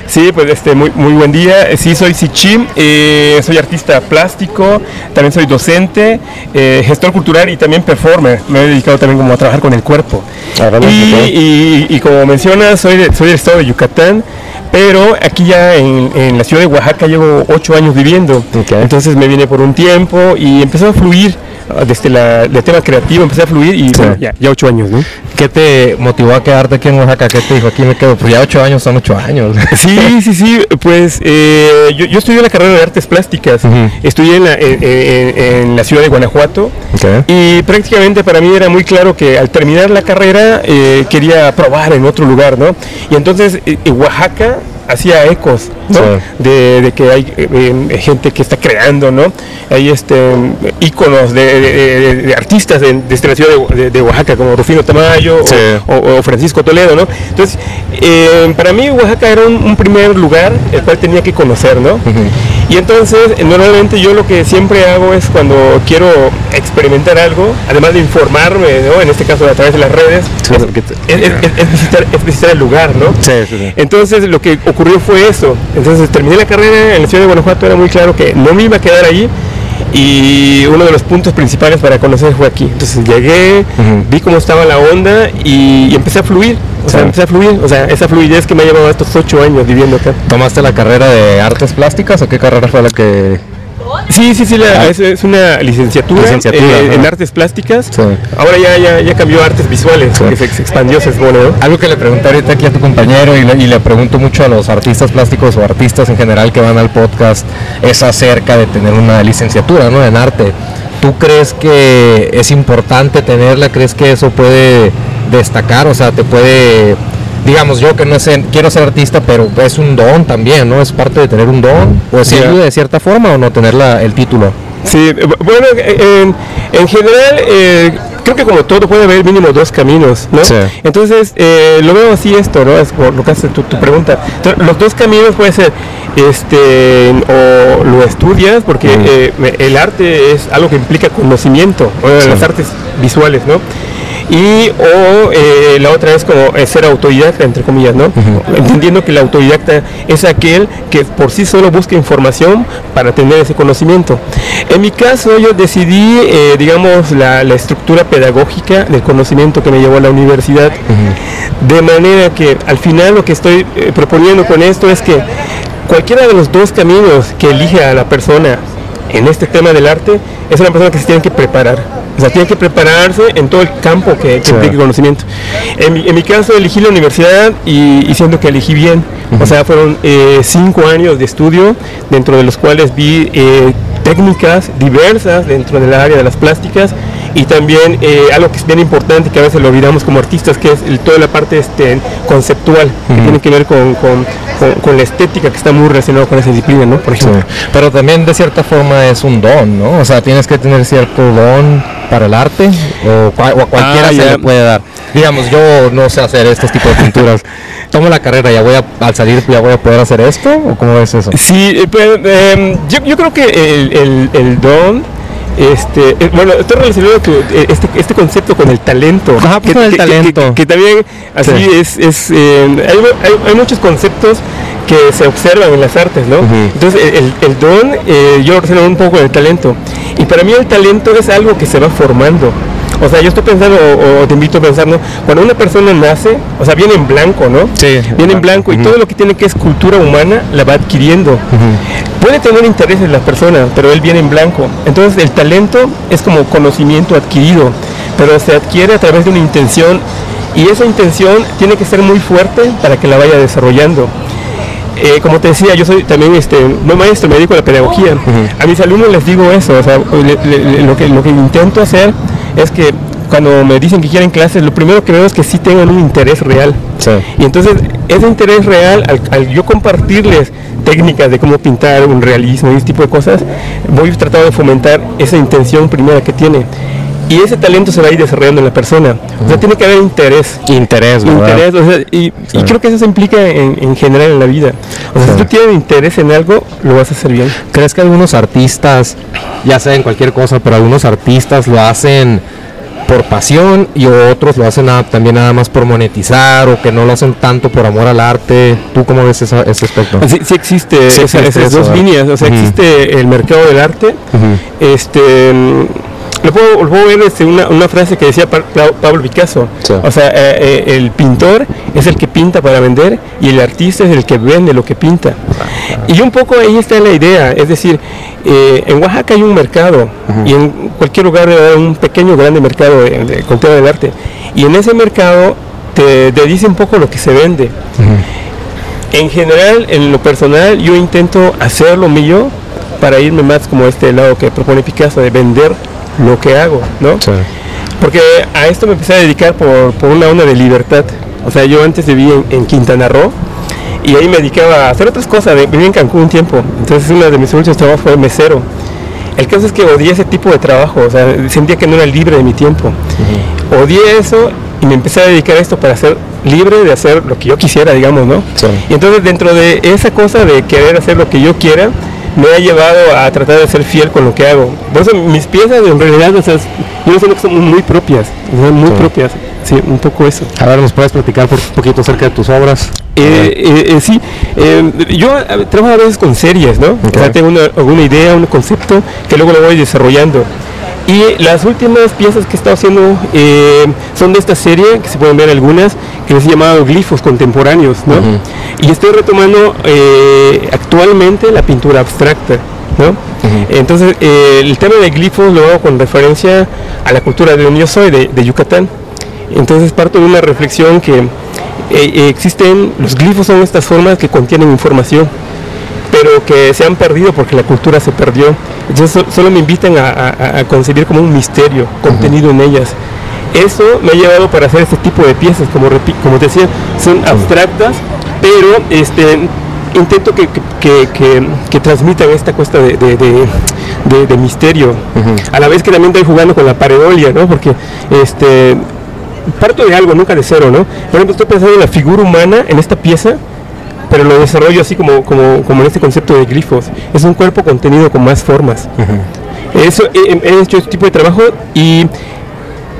S4: Sí, pues este, muy, muy buen día. Eh, Sí, soy Sichim, eh, soy artista plástico, también soy docente, eh, gestor cultural y también performer. Me he dedicado también como a trabajar con el cuerpo.
S1: Órale,
S4: y,
S1: ok.
S4: y- y como mencionas, soy, de- soy del estado de Yucatán, pero aquí ya en, en la ciudad de Oaxaca llevo ocho años viviendo. Entonces me vine por un tiempo y empezó a fluir
S2: desde la, el tema creativo, empecé a fluir y bueno, ya, ya ocho años, ¿no?
S1: ¿Qué te motivó a quedarte aquí en Oaxaca? ¿Qué te dijo? Aquí me quedo. Pues ya ocho años son ocho años. *laughs*
S2: Sí, sí, sí. Pues eh, yo, yo estudié la carrera de artes plásticas.
S1: Ujú.
S2: Estudié en la, en- en- en la ciudad de Guanajuato. Y prácticamente para mí era muy claro que al terminar la carrera eh, quería probar en otro lugar, ¿no? Y entonces eh, Oaxaca hacía ecos, ¿no?
S1: Sí.
S2: De, de que hay eh, eh, gente que está creando, ¿no? Hay este íconos de, de- de- de artistas de, la ciudad de, Oaxaca, como Rufino Tamayo o-
S1: Sí.
S2: o, o Francisco Toledo, ¿no? Entonces, eh, para mí Oaxaca era un, un primer lugar el cual tenía que conocer, ¿no? Y entonces, eh, normalmente yo lo que siempre hago es cuando quiero experimentar algo, además de informarme, ¿no? En este caso a través de las redes,
S1: Sí,
S2: es, es- es- es visitar, es visitar el lugar, ¿no?
S1: Sí, sí, sí.
S2: Entonces lo que ocurrió fue eso. Entonces terminé la carrera en la ciudad de Guanajuato, era muy claro que no me iba a quedar allí y uno de los puntos principales para conocer fue aquí. Entonces llegué, vi cómo estaba la onda y, y empecé a fluir. O sea, empecé a fluir. O sea, esa fluidez que me ha llevado estos ocho años viviendo acá.
S1: ¿Tomaste la carrera de artes plásticas o qué carrera fue la que...?
S2: Sí, sí, sí, la-
S1: Ah.
S2: es, es una licenciatura,
S1: Licenciatura,
S2: eh, en artes plásticas.
S1: Sí.
S2: Ahora ya, ya, ya cambió a artes visuales,
S1: Sí.
S2: que se, se expandió, se supone, ¿no?
S1: Algo que le pregunté ahorita aquí a tu compañero y le, y le pregunto mucho a los artistas plásticos o artistas en general que van al podcast es acerca de tener una licenciatura ¿no? en arte. ¿Tú crees que es importante tenerla? ¿Crees que eso puede destacar? O sea, te puede, digamos yo que no sé, quiero ser artista, pero es un don también, ¿no? Es parte de tener un don. ¿O
S2: Ya.
S1: ayuda de cierta forma o no tener la- el título?
S2: Sí, eh, bu- bueno, en, en general, eh, creo que como todo puede haber mínimo dos caminos, ¿no?
S1: Sí.
S2: Entonces, eh, lo veo así esto, ¿no? Es por lo que hace tu, tu pregunta. Entonces, los dos caminos puede ser, este, o lo estudias, porque
S1: Ujú.
S2: eh, el arte es algo que implica conocimiento, o
S1: Sí.
S2: las artes visuales, ¿no? Y o eh, la otra es como eh, ser autodidacta, entre comillas, ¿no? Entendiendo que el autodidacta es aquel que por sí solo busca información para tener ese conocimiento. En mi caso yo decidí, eh, digamos, la, la estructura pedagógica del conocimiento que me llevó a la universidad, de manera que al final lo que estoy eh, proponiendo con esto es que cualquiera de los dos caminos que elige a la persona en este tema del arte es una persona que se tiene que preparar. O sea, tiene que prepararse en todo el campo que, que
S1: Sí.
S2: implique conocimiento. En mi, en mi caso elegí la universidad y, y siento que elegí bien. O sea, fueron eh, cinco años de estudio, dentro de los cuales vi eh, técnicas diversas dentro del área de las plásticas y también eh, algo que es bien importante que a veces lo olvidamos como artistas, que es el- toda la parte este, conceptual, que tiene que ver con, con- con- con la estética que está muy relacionada con esa disciplina, ¿no? Por ejemplo.
S1: Pero también de cierta forma es un don, ¿no? O sea, tienes que tener cierto don para el arte o, cua- o a cualquiera
S2: Ah,
S1: se le puede dar. Digamos, yo no sé hacer estos tipos de pinturas. Tomo la carrera, ya voy a, al salir ya voy a poder hacer esto o cómo es eso?
S2: Sí, eh, pues, em, yo, yo creo que el, el- el don, este, eh, bueno, estoy relacionado con eh, este, este concepto con el talento.
S1: Ajá, pues, con el talento.
S2: Que, que también así
S1: Sí.
S2: es, es eh, hay, hay- hay muchos conceptos que se observan en las artes, ¿no?
S1: Ujú.
S2: Entonces el, el- don, eh, yo lo relaciono un poco con el talento. Y para mí el talento es algo que se va formando. O sea, yo estoy pensando, o, o te invito a pensar, ¿no? Cuando una persona nace, o sea, viene en blanco, ¿no?
S1: Sí.
S2: Viene en blanco y
S1: Ujú.
S2: todo lo que tiene que es cultura humana la va adquiriendo. Puede tener interés en la persona, pero él viene en blanco. Entonces el talento es como conocimiento adquirido, pero se adquiere a través de una intención y esa intención tiene que ser muy fuerte para que la vaya desarrollando. Eh, como te decía, yo soy también este, no maestro, me dedico a la pedagogía. A mis alumnos les digo eso, o sea, le- le- le- lo, que, lo que intento hacer es que cuando me dicen que quieren clases, lo primero que veo es que sí tengan un interés real.
S1: Sí.
S2: Y entonces ese interés real, al, al yo compartirles técnicas de cómo pintar un realismo y ese tipo de cosas, voy tratando de fomentar esa intención primera que tiene. Y ese talento se va a ir desarrollando en la persona. O sea, tiene que haber interés.
S1: Interés, ¿verdad?
S2: Interés, o sea, y, y creo que eso se implica en, en general en la vida. O sea,
S1: Sí.
S2: si tú tienes interés en algo, lo vas a hacer bien.
S1: ¿Crees que algunos artistas, ya sea en cualquier cosa, pero algunos artistas lo hacen por pasión y otros lo hacen nada- también nada más por monetizar o que no lo hacen tanto por amor al arte? ¿Tú cómo ves esa- ese aspecto?
S2: Sí, sí existe,
S1: Sí
S2: esa-
S1: existe
S2: esas
S1: eso,
S2: dos
S1: ¿verdad?
S2: líneas. O sea, existe el mercado del arte. Este, lo puedo, lo puedo ver desde una, una frase que decía Pa- Pa- Pablo Picasso.
S5: Sí.
S2: O sea, eh, eh, el pintor es el que pinta para vender y el artista es el que vende lo que pinta. Y un poco ahí está la idea, es decir, eh, en Oaxaca hay un mercado y en cualquier lugar haber un pequeño grande mercado de, de, tema del arte. Y en ese mercado te, te dice un poco lo que se vende. En general, en lo personal, yo intento hacer lo mío para irme más como este lado que propone Picasso de vender lo que hago, ¿no?
S5: Sí.
S2: Porque a esto me empecé a dedicar por, por una onda de libertad. O sea, yo antes viví en, en Quintana Roo y ahí me dedicaba a hacer otras cosas. Viví en Cancún un tiempo. Entonces, uno de mis últimos trabajos fue mesero. El caso es que odié ese tipo de trabajo. O sea, sentía que no era libre de mi tiempo. Odié eso y me empecé a dedicar a esto para ser libre de hacer lo que yo quisiera, digamos, ¿no?
S5: Sí.
S2: Y entonces dentro de esa cosa de querer hacer lo que yo quiera, me ha llevado a tratar de ser fiel con lo que hago. Por eso mis piezas en realidad, o sea, yo siento que son muy propias, sea, muy
S5: Sí.
S2: propias. Sí, un poco eso.
S5: A ver, ¿nos puedes platicar por un poquito acerca de tus obras?
S2: Eh, eh, eh, sí, eh, yo trabajo a veces con series, ¿no? O sea,
S5: Ok.
S2: tengo una, alguna idea, un concepto que luego lo voy desarrollando. Y las últimas piezas que he estado haciendo eh, son de esta serie, que se pueden ver algunas, que se llamado Glifos Contemporáneos, ¿no? Y estoy retomando eh, actualmente la pintura abstracta, ¿no? Entonces, eh, el tema de glifos lo hago con referencia a la cultura de donde yo soy, de, de Yucatán. Entonces parto de una reflexión que existen, los glifos son estas formas que contienen información, pero que se han perdido porque la cultura se perdió. Entonces so- solo me invitan a, a- a concebir como un misterio contenido en ellas. Eso me ha llevado para hacer este tipo de piezas, como, como te decía, son abstractas, pero este, intento que, que- que- que- transmitan esta cuesta de, de- de- de- de misterio. A la vez que también estoy jugando con la pareidolia, ¿no? Porque este, parto de algo, nunca de cero, ¿no? Por ejemplo, estoy pensando en la figura humana en esta pieza, pero lo desarrollo así como, como, como en este concepto de glifos. Es un cuerpo contenido con más formas. Eso, he, he hecho este tipo de trabajo y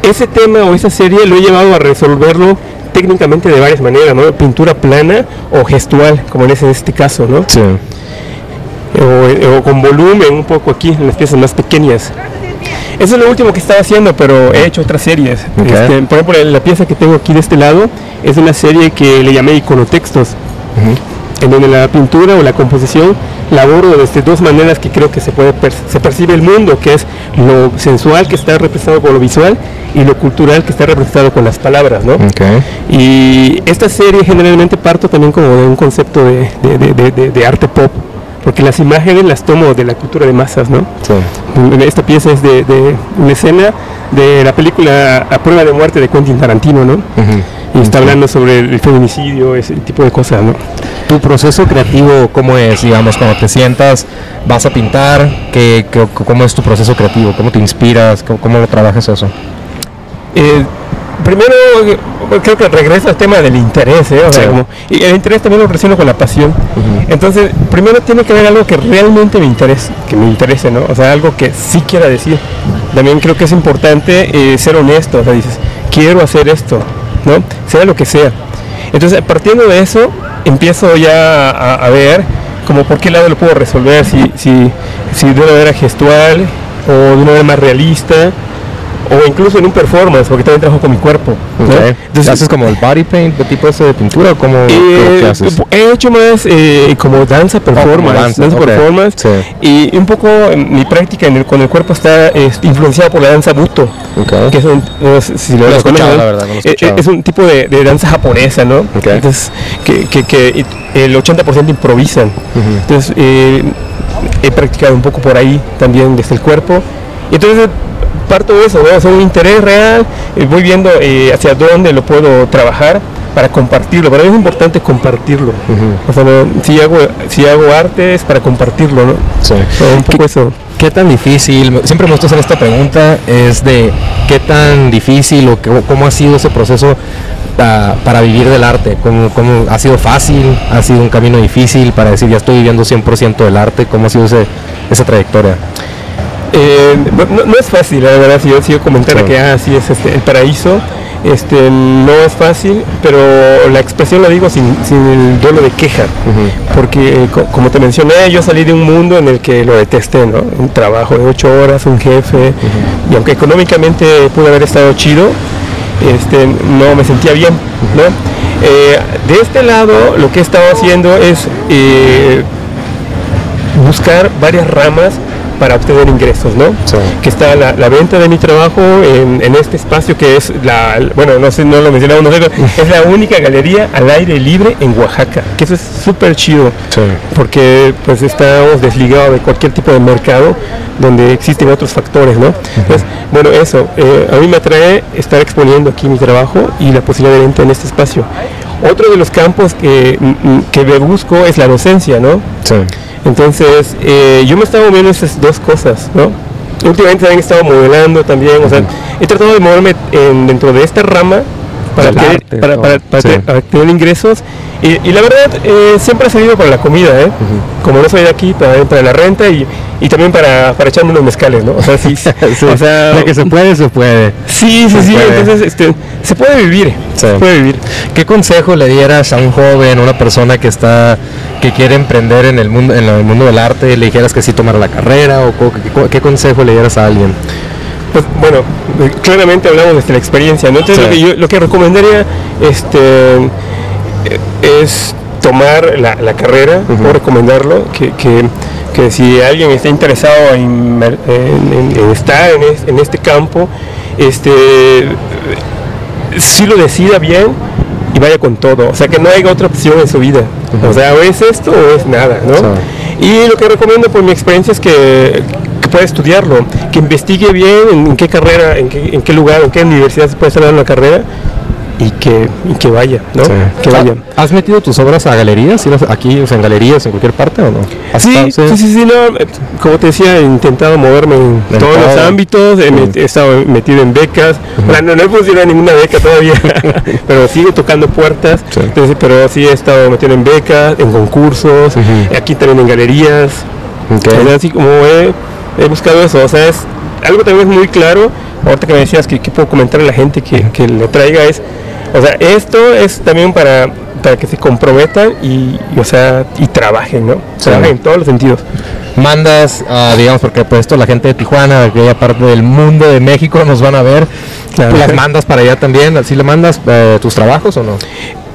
S2: ese tema o esa serie lo he llevado a resolverlo técnicamente de varias maneras, ¿no? Pintura plana o gestual, como en, ese, en este caso, ¿no?
S5: Sí.
S2: o, o con volumen un poco aquí en las piezas más pequeñas. Eso es lo último que estaba haciendo, pero he hecho otras series.
S5: Ok.
S2: Este, por ejemplo, la pieza que tengo aquí de este lado es una serie que le llamé iconotextos, en donde la pintura o la composición la abordo desde dos maneras que creo que se puede per- se percibe el mundo, que es lo sensual que está representado con lo visual y lo cultural que está representado con las palabras, ¿no? Y esta serie generalmente parto también como de un concepto de, de- de- de- de- de arte pop, porque las imágenes las tomo de la cultura de masas, ¿no?
S5: Sí.
S2: Esta pieza es de, de una escena de la película A prueba de muerte de Quentin Tarantino, ¿no? Y está hablando sobre el feminicidio, ese tipo de cosas, ¿no?
S1: ¿Tu proceso creativo cómo es? Digamos, cuando te sientas, vas a pintar, ¿qué, qué- ¿cómo es tu proceso creativo? ¿Cómo te inspiras? ¿Cómo, cómo lo trabajas eso?
S2: Eh, primero, eh, creo que regresa al tema del interés, ¿eh? O sea,
S5: Sí.
S2: como- y el interés también lo relaciono con la pasión. Entonces, primero tiene que haber algo que realmente me interese, que me interese, ¿no? O sea, algo que sí quiera decir. También creo que es importante eh, ser honesto, o sea, dices, quiero hacer esto, ¿no? Sea lo que sea. Entonces, partiendo de eso, empiezo ya a, ver como por qué lado lo puedo resolver, si, si, si de una manera gestual o de una manera más realista o incluso en un performance, porque también trabajo con mi cuerpo. ¿no?
S1: Ok.
S2: Entonces,
S1: ¿Haces como el body paint, de tipo ese de pintura o cómo
S2: eh,
S1: haces?
S2: he hecho más eh, como danza performance,
S1: danza,
S2: danza,
S1: ok.
S2: performance
S1: Sí.
S2: y un poco eh, mi práctica en el- con el cuerpo está eh, influenciada por la danza buto,
S1: Ok.
S2: que es un, no sé si lo,
S1: lo escuchado, la verdad, no
S2: Eh, es un tipo de, de danza japonesa, ¿no? Entonces, que, que- que el 80% improvisan. Entonces, eh, he practicado un poco por ahí también desde el cuerpo. Y entonces parto de eso, ¿no? O sea, un interés real, eh, voy viendo eh, hacia dónde lo puedo trabajar para compartirlo. Para mí es importante compartirlo. O sea, no, si, hago, si hago arte es para compartirlo, ¿no?
S1: Sí.
S2: Un poco eso.
S1: ¿Qué tan difícil? Siempre me gusta hacer esta pregunta, es de qué tan difícil o qué- cómo ha sido ese proceso ah, para vivir del arte. ¿Cómo, cómo ha sido fácil? ¿Ha sido un camino difícil para decir ya estoy viviendo 100% del arte? ¿Cómo ha sido ese, esa trayectoria?
S2: Eh, no, no es fácil, la verdad, si yo, si yo comentara que ah, sí es este, el paraíso. este, no es fácil, pero la expresión la digo sin, sin el duelo de queja, porque eh, co- como te mencioné, yo salí de un mundo en el que lo detesté, ¿no? Un trabajo de ocho horas, un jefe, y aunque económicamente pudo haber estado chido, este, no me sentía bien, ¿no? Eh, de este lado, lo que he estado haciendo es eh, buscar varias ramas para obtener ingresos, ¿no?
S1: Sí.
S2: Que está la, la venta de mi trabajo en, en este espacio que es la, bueno, no sé, no lo mencionamos nosotros, es la única galería al aire libre en Oaxaca, que eso es súper chido,
S1: Sí.
S2: porque pues estamos desligados de cualquier tipo de mercado donde existen otros factores, ¿no? Entonces, bueno, eso, eh, a mí me atrae estar exponiendo aquí mi trabajo y la posibilidad de venta en este espacio. Otro de los campos que, mm, que me busco es la docencia, ¿no?
S1: Sí.
S2: Entonces, eh, yo me estaba moviendo esas dos cosas, ¿no? Últimamente también he estado modelando también, o sea, he tratado de moverme en- dentro de esta rama para, tener,
S1: arte,
S2: para,
S1: todo.
S2: para- para
S1: Sí.
S2: te- para tener ingresos. Y, y la verdad, eh, siempre ha servido para la comida, ¿eh? Como no soy de aquí, para, para la renta y, y también para, para echarme unos mezcales, ¿no? O sea, *laughs* sí,
S1: Sí.
S2: o sea,
S1: de que se puede, se puede.
S2: sí, sí,
S1: se
S2: sí,
S1: puede.
S2: entonces este, se puede vivir,
S1: Sí.
S2: se puede vivir.
S1: ¿Qué consejo le dieras a un joven, una persona que está que quiere emprender en el mundo en el mundo del arte, le dijeras que sí tomara la carrera o qué, qué consejo le dieras a alguien?
S2: Pues bueno, eh, claramente hablamos desde la experiencia, ¿no? Entonces lo, que yo, lo que recomendaría este, es tomar la, la carrera, o recomendarlo, que, que, que si alguien está interesado en, mer- en- en- en estar en, es- en este campo, este, si lo decida bien y vaya con todo, o sea que no haya otra opción en su vida, o sea, o es esto o es nada, ¿no?
S1: Sí.
S2: Y lo que recomiendo por mi experiencia es que, que pueda estudiarlo, que investigue bien en, en qué carrera, en qué, en qué lugar, en qué universidad se puede estar dando la carrera y que, y que vaya, ¿no?
S1: Sí.
S2: Que vaya.
S1: ¿Has metido tus obras a galerías? ¿Ir a- ¿Aquí, o sea, en galerías, en cualquier parte o no? ¿Has
S2: Sí,
S1: estado-
S2: sí, sí, sí, no, eh, como te decía, he intentado moverme en,
S1: En
S2: todos los ámbitos, he, met- he estado metido en becas, Ahora, no, no he funcionado ninguna beca todavía, *laughs* pero sigo tocando puertas,
S1: Sí.
S2: entonces, pero sí he estado metido en becas, en concursos, aquí también en galerías, sea, así como he, he buscado eso, o sea, es algo también es muy claro, ahorita que me decías que, que puedo comentar a la gente que, que le traiga es, o sea, esto es también para, para que se comprometan y, y, o sea, y trabajen, ¿no? Trabajen en todos los sentidos.
S1: mandas, ah, digamos, porque pues esto la gente de Tijuana, de aquella parte del mundo de México nos van a ver,
S2: Claro.
S1: las mandas para allá también, ¿así le mandas eh, tus trabajos o no?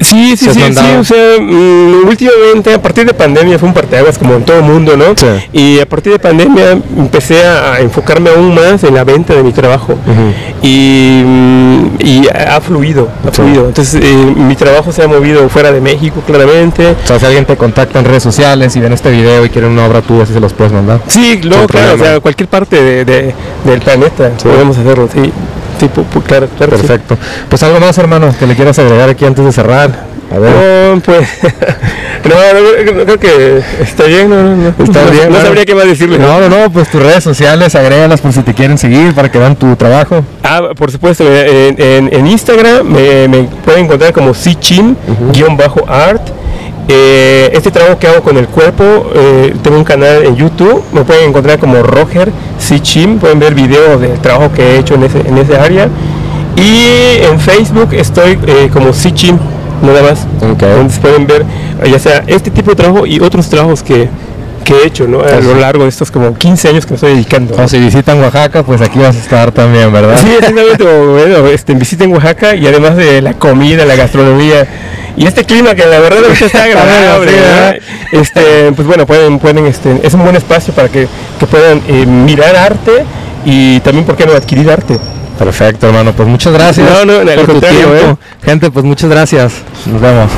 S2: Sí, sí,
S1: ¿Se has
S2: sí, sí, o sea, mm, últimamente a partir de pandemia fue un parteaguas como en todo el mundo, ¿no?
S1: Sí.
S2: Y a partir de pandemia empecé a enfocarme aún más en la venta de mi trabajo y, mm, y ha fluido, ha
S1: Sí.
S2: fluido. Entonces eh, mi trabajo se ha movido fuera de México claramente.
S1: O sea, si alguien te contacta en redes sociales y ven este video y quieren una obra tuya, así se los puedes mandar.
S2: Sí, luego, claro, o sea, cualquier parte de, de- del planeta podemos hacerlo, sí. Sí, pu- pu- claro, claro que sí.
S1: Perfecto. Pues algo más, hermano, que le quieras agregar aquí antes de cerrar. A ver.
S2: No, pues. *laughs* no, no, no, creo que está bien, no, no, no.
S1: Está bien,
S2: no sabría qué más decirle.
S1: No, no, no, pues tus redes sociales, agrégalas por si te quieren seguir para que vean tu trabajo.
S2: Ah, por supuesto, en, en- en Instagram me, me pueden encontrar como Sichin-art. Eh, este trabajo que hago con el cuerpo, eh, tengo un canal en YouTube, me pueden encontrar como Roger Sichin, pueden ver videos del trabajo que he hecho en ese, en ese área. Y en Facebook estoy eh, como Sichin, nada más.
S1: Ok.
S2: Donde se pueden ver eh, ya sea este tipo de trabajo y otros trabajos que, que he hecho ¿no? a lo largo de estos como 15 años que me estoy dedicando.
S1: O si visitan Oaxaca, pues aquí vas a estar también, ¿verdad?
S2: Sí, exactamente. bueno, este, visiten Oaxaca y además de la comida, la gastronomía y este clima que la verdad está *laughs* agradable.
S1: Sí,
S2: ¿verdad? Este, pues bueno, pueden, pueden, este, es un buen espacio para que, que puedan eh, mirar arte y también, ¿por qué no adquirir arte?
S1: Perfecto, hermano. Pues muchas gracias.
S2: No, no,
S1: por tu
S2: contrario,
S1: tiempo.
S2: ¿eh?
S1: Gente, pues muchas gracias. Nos vemos.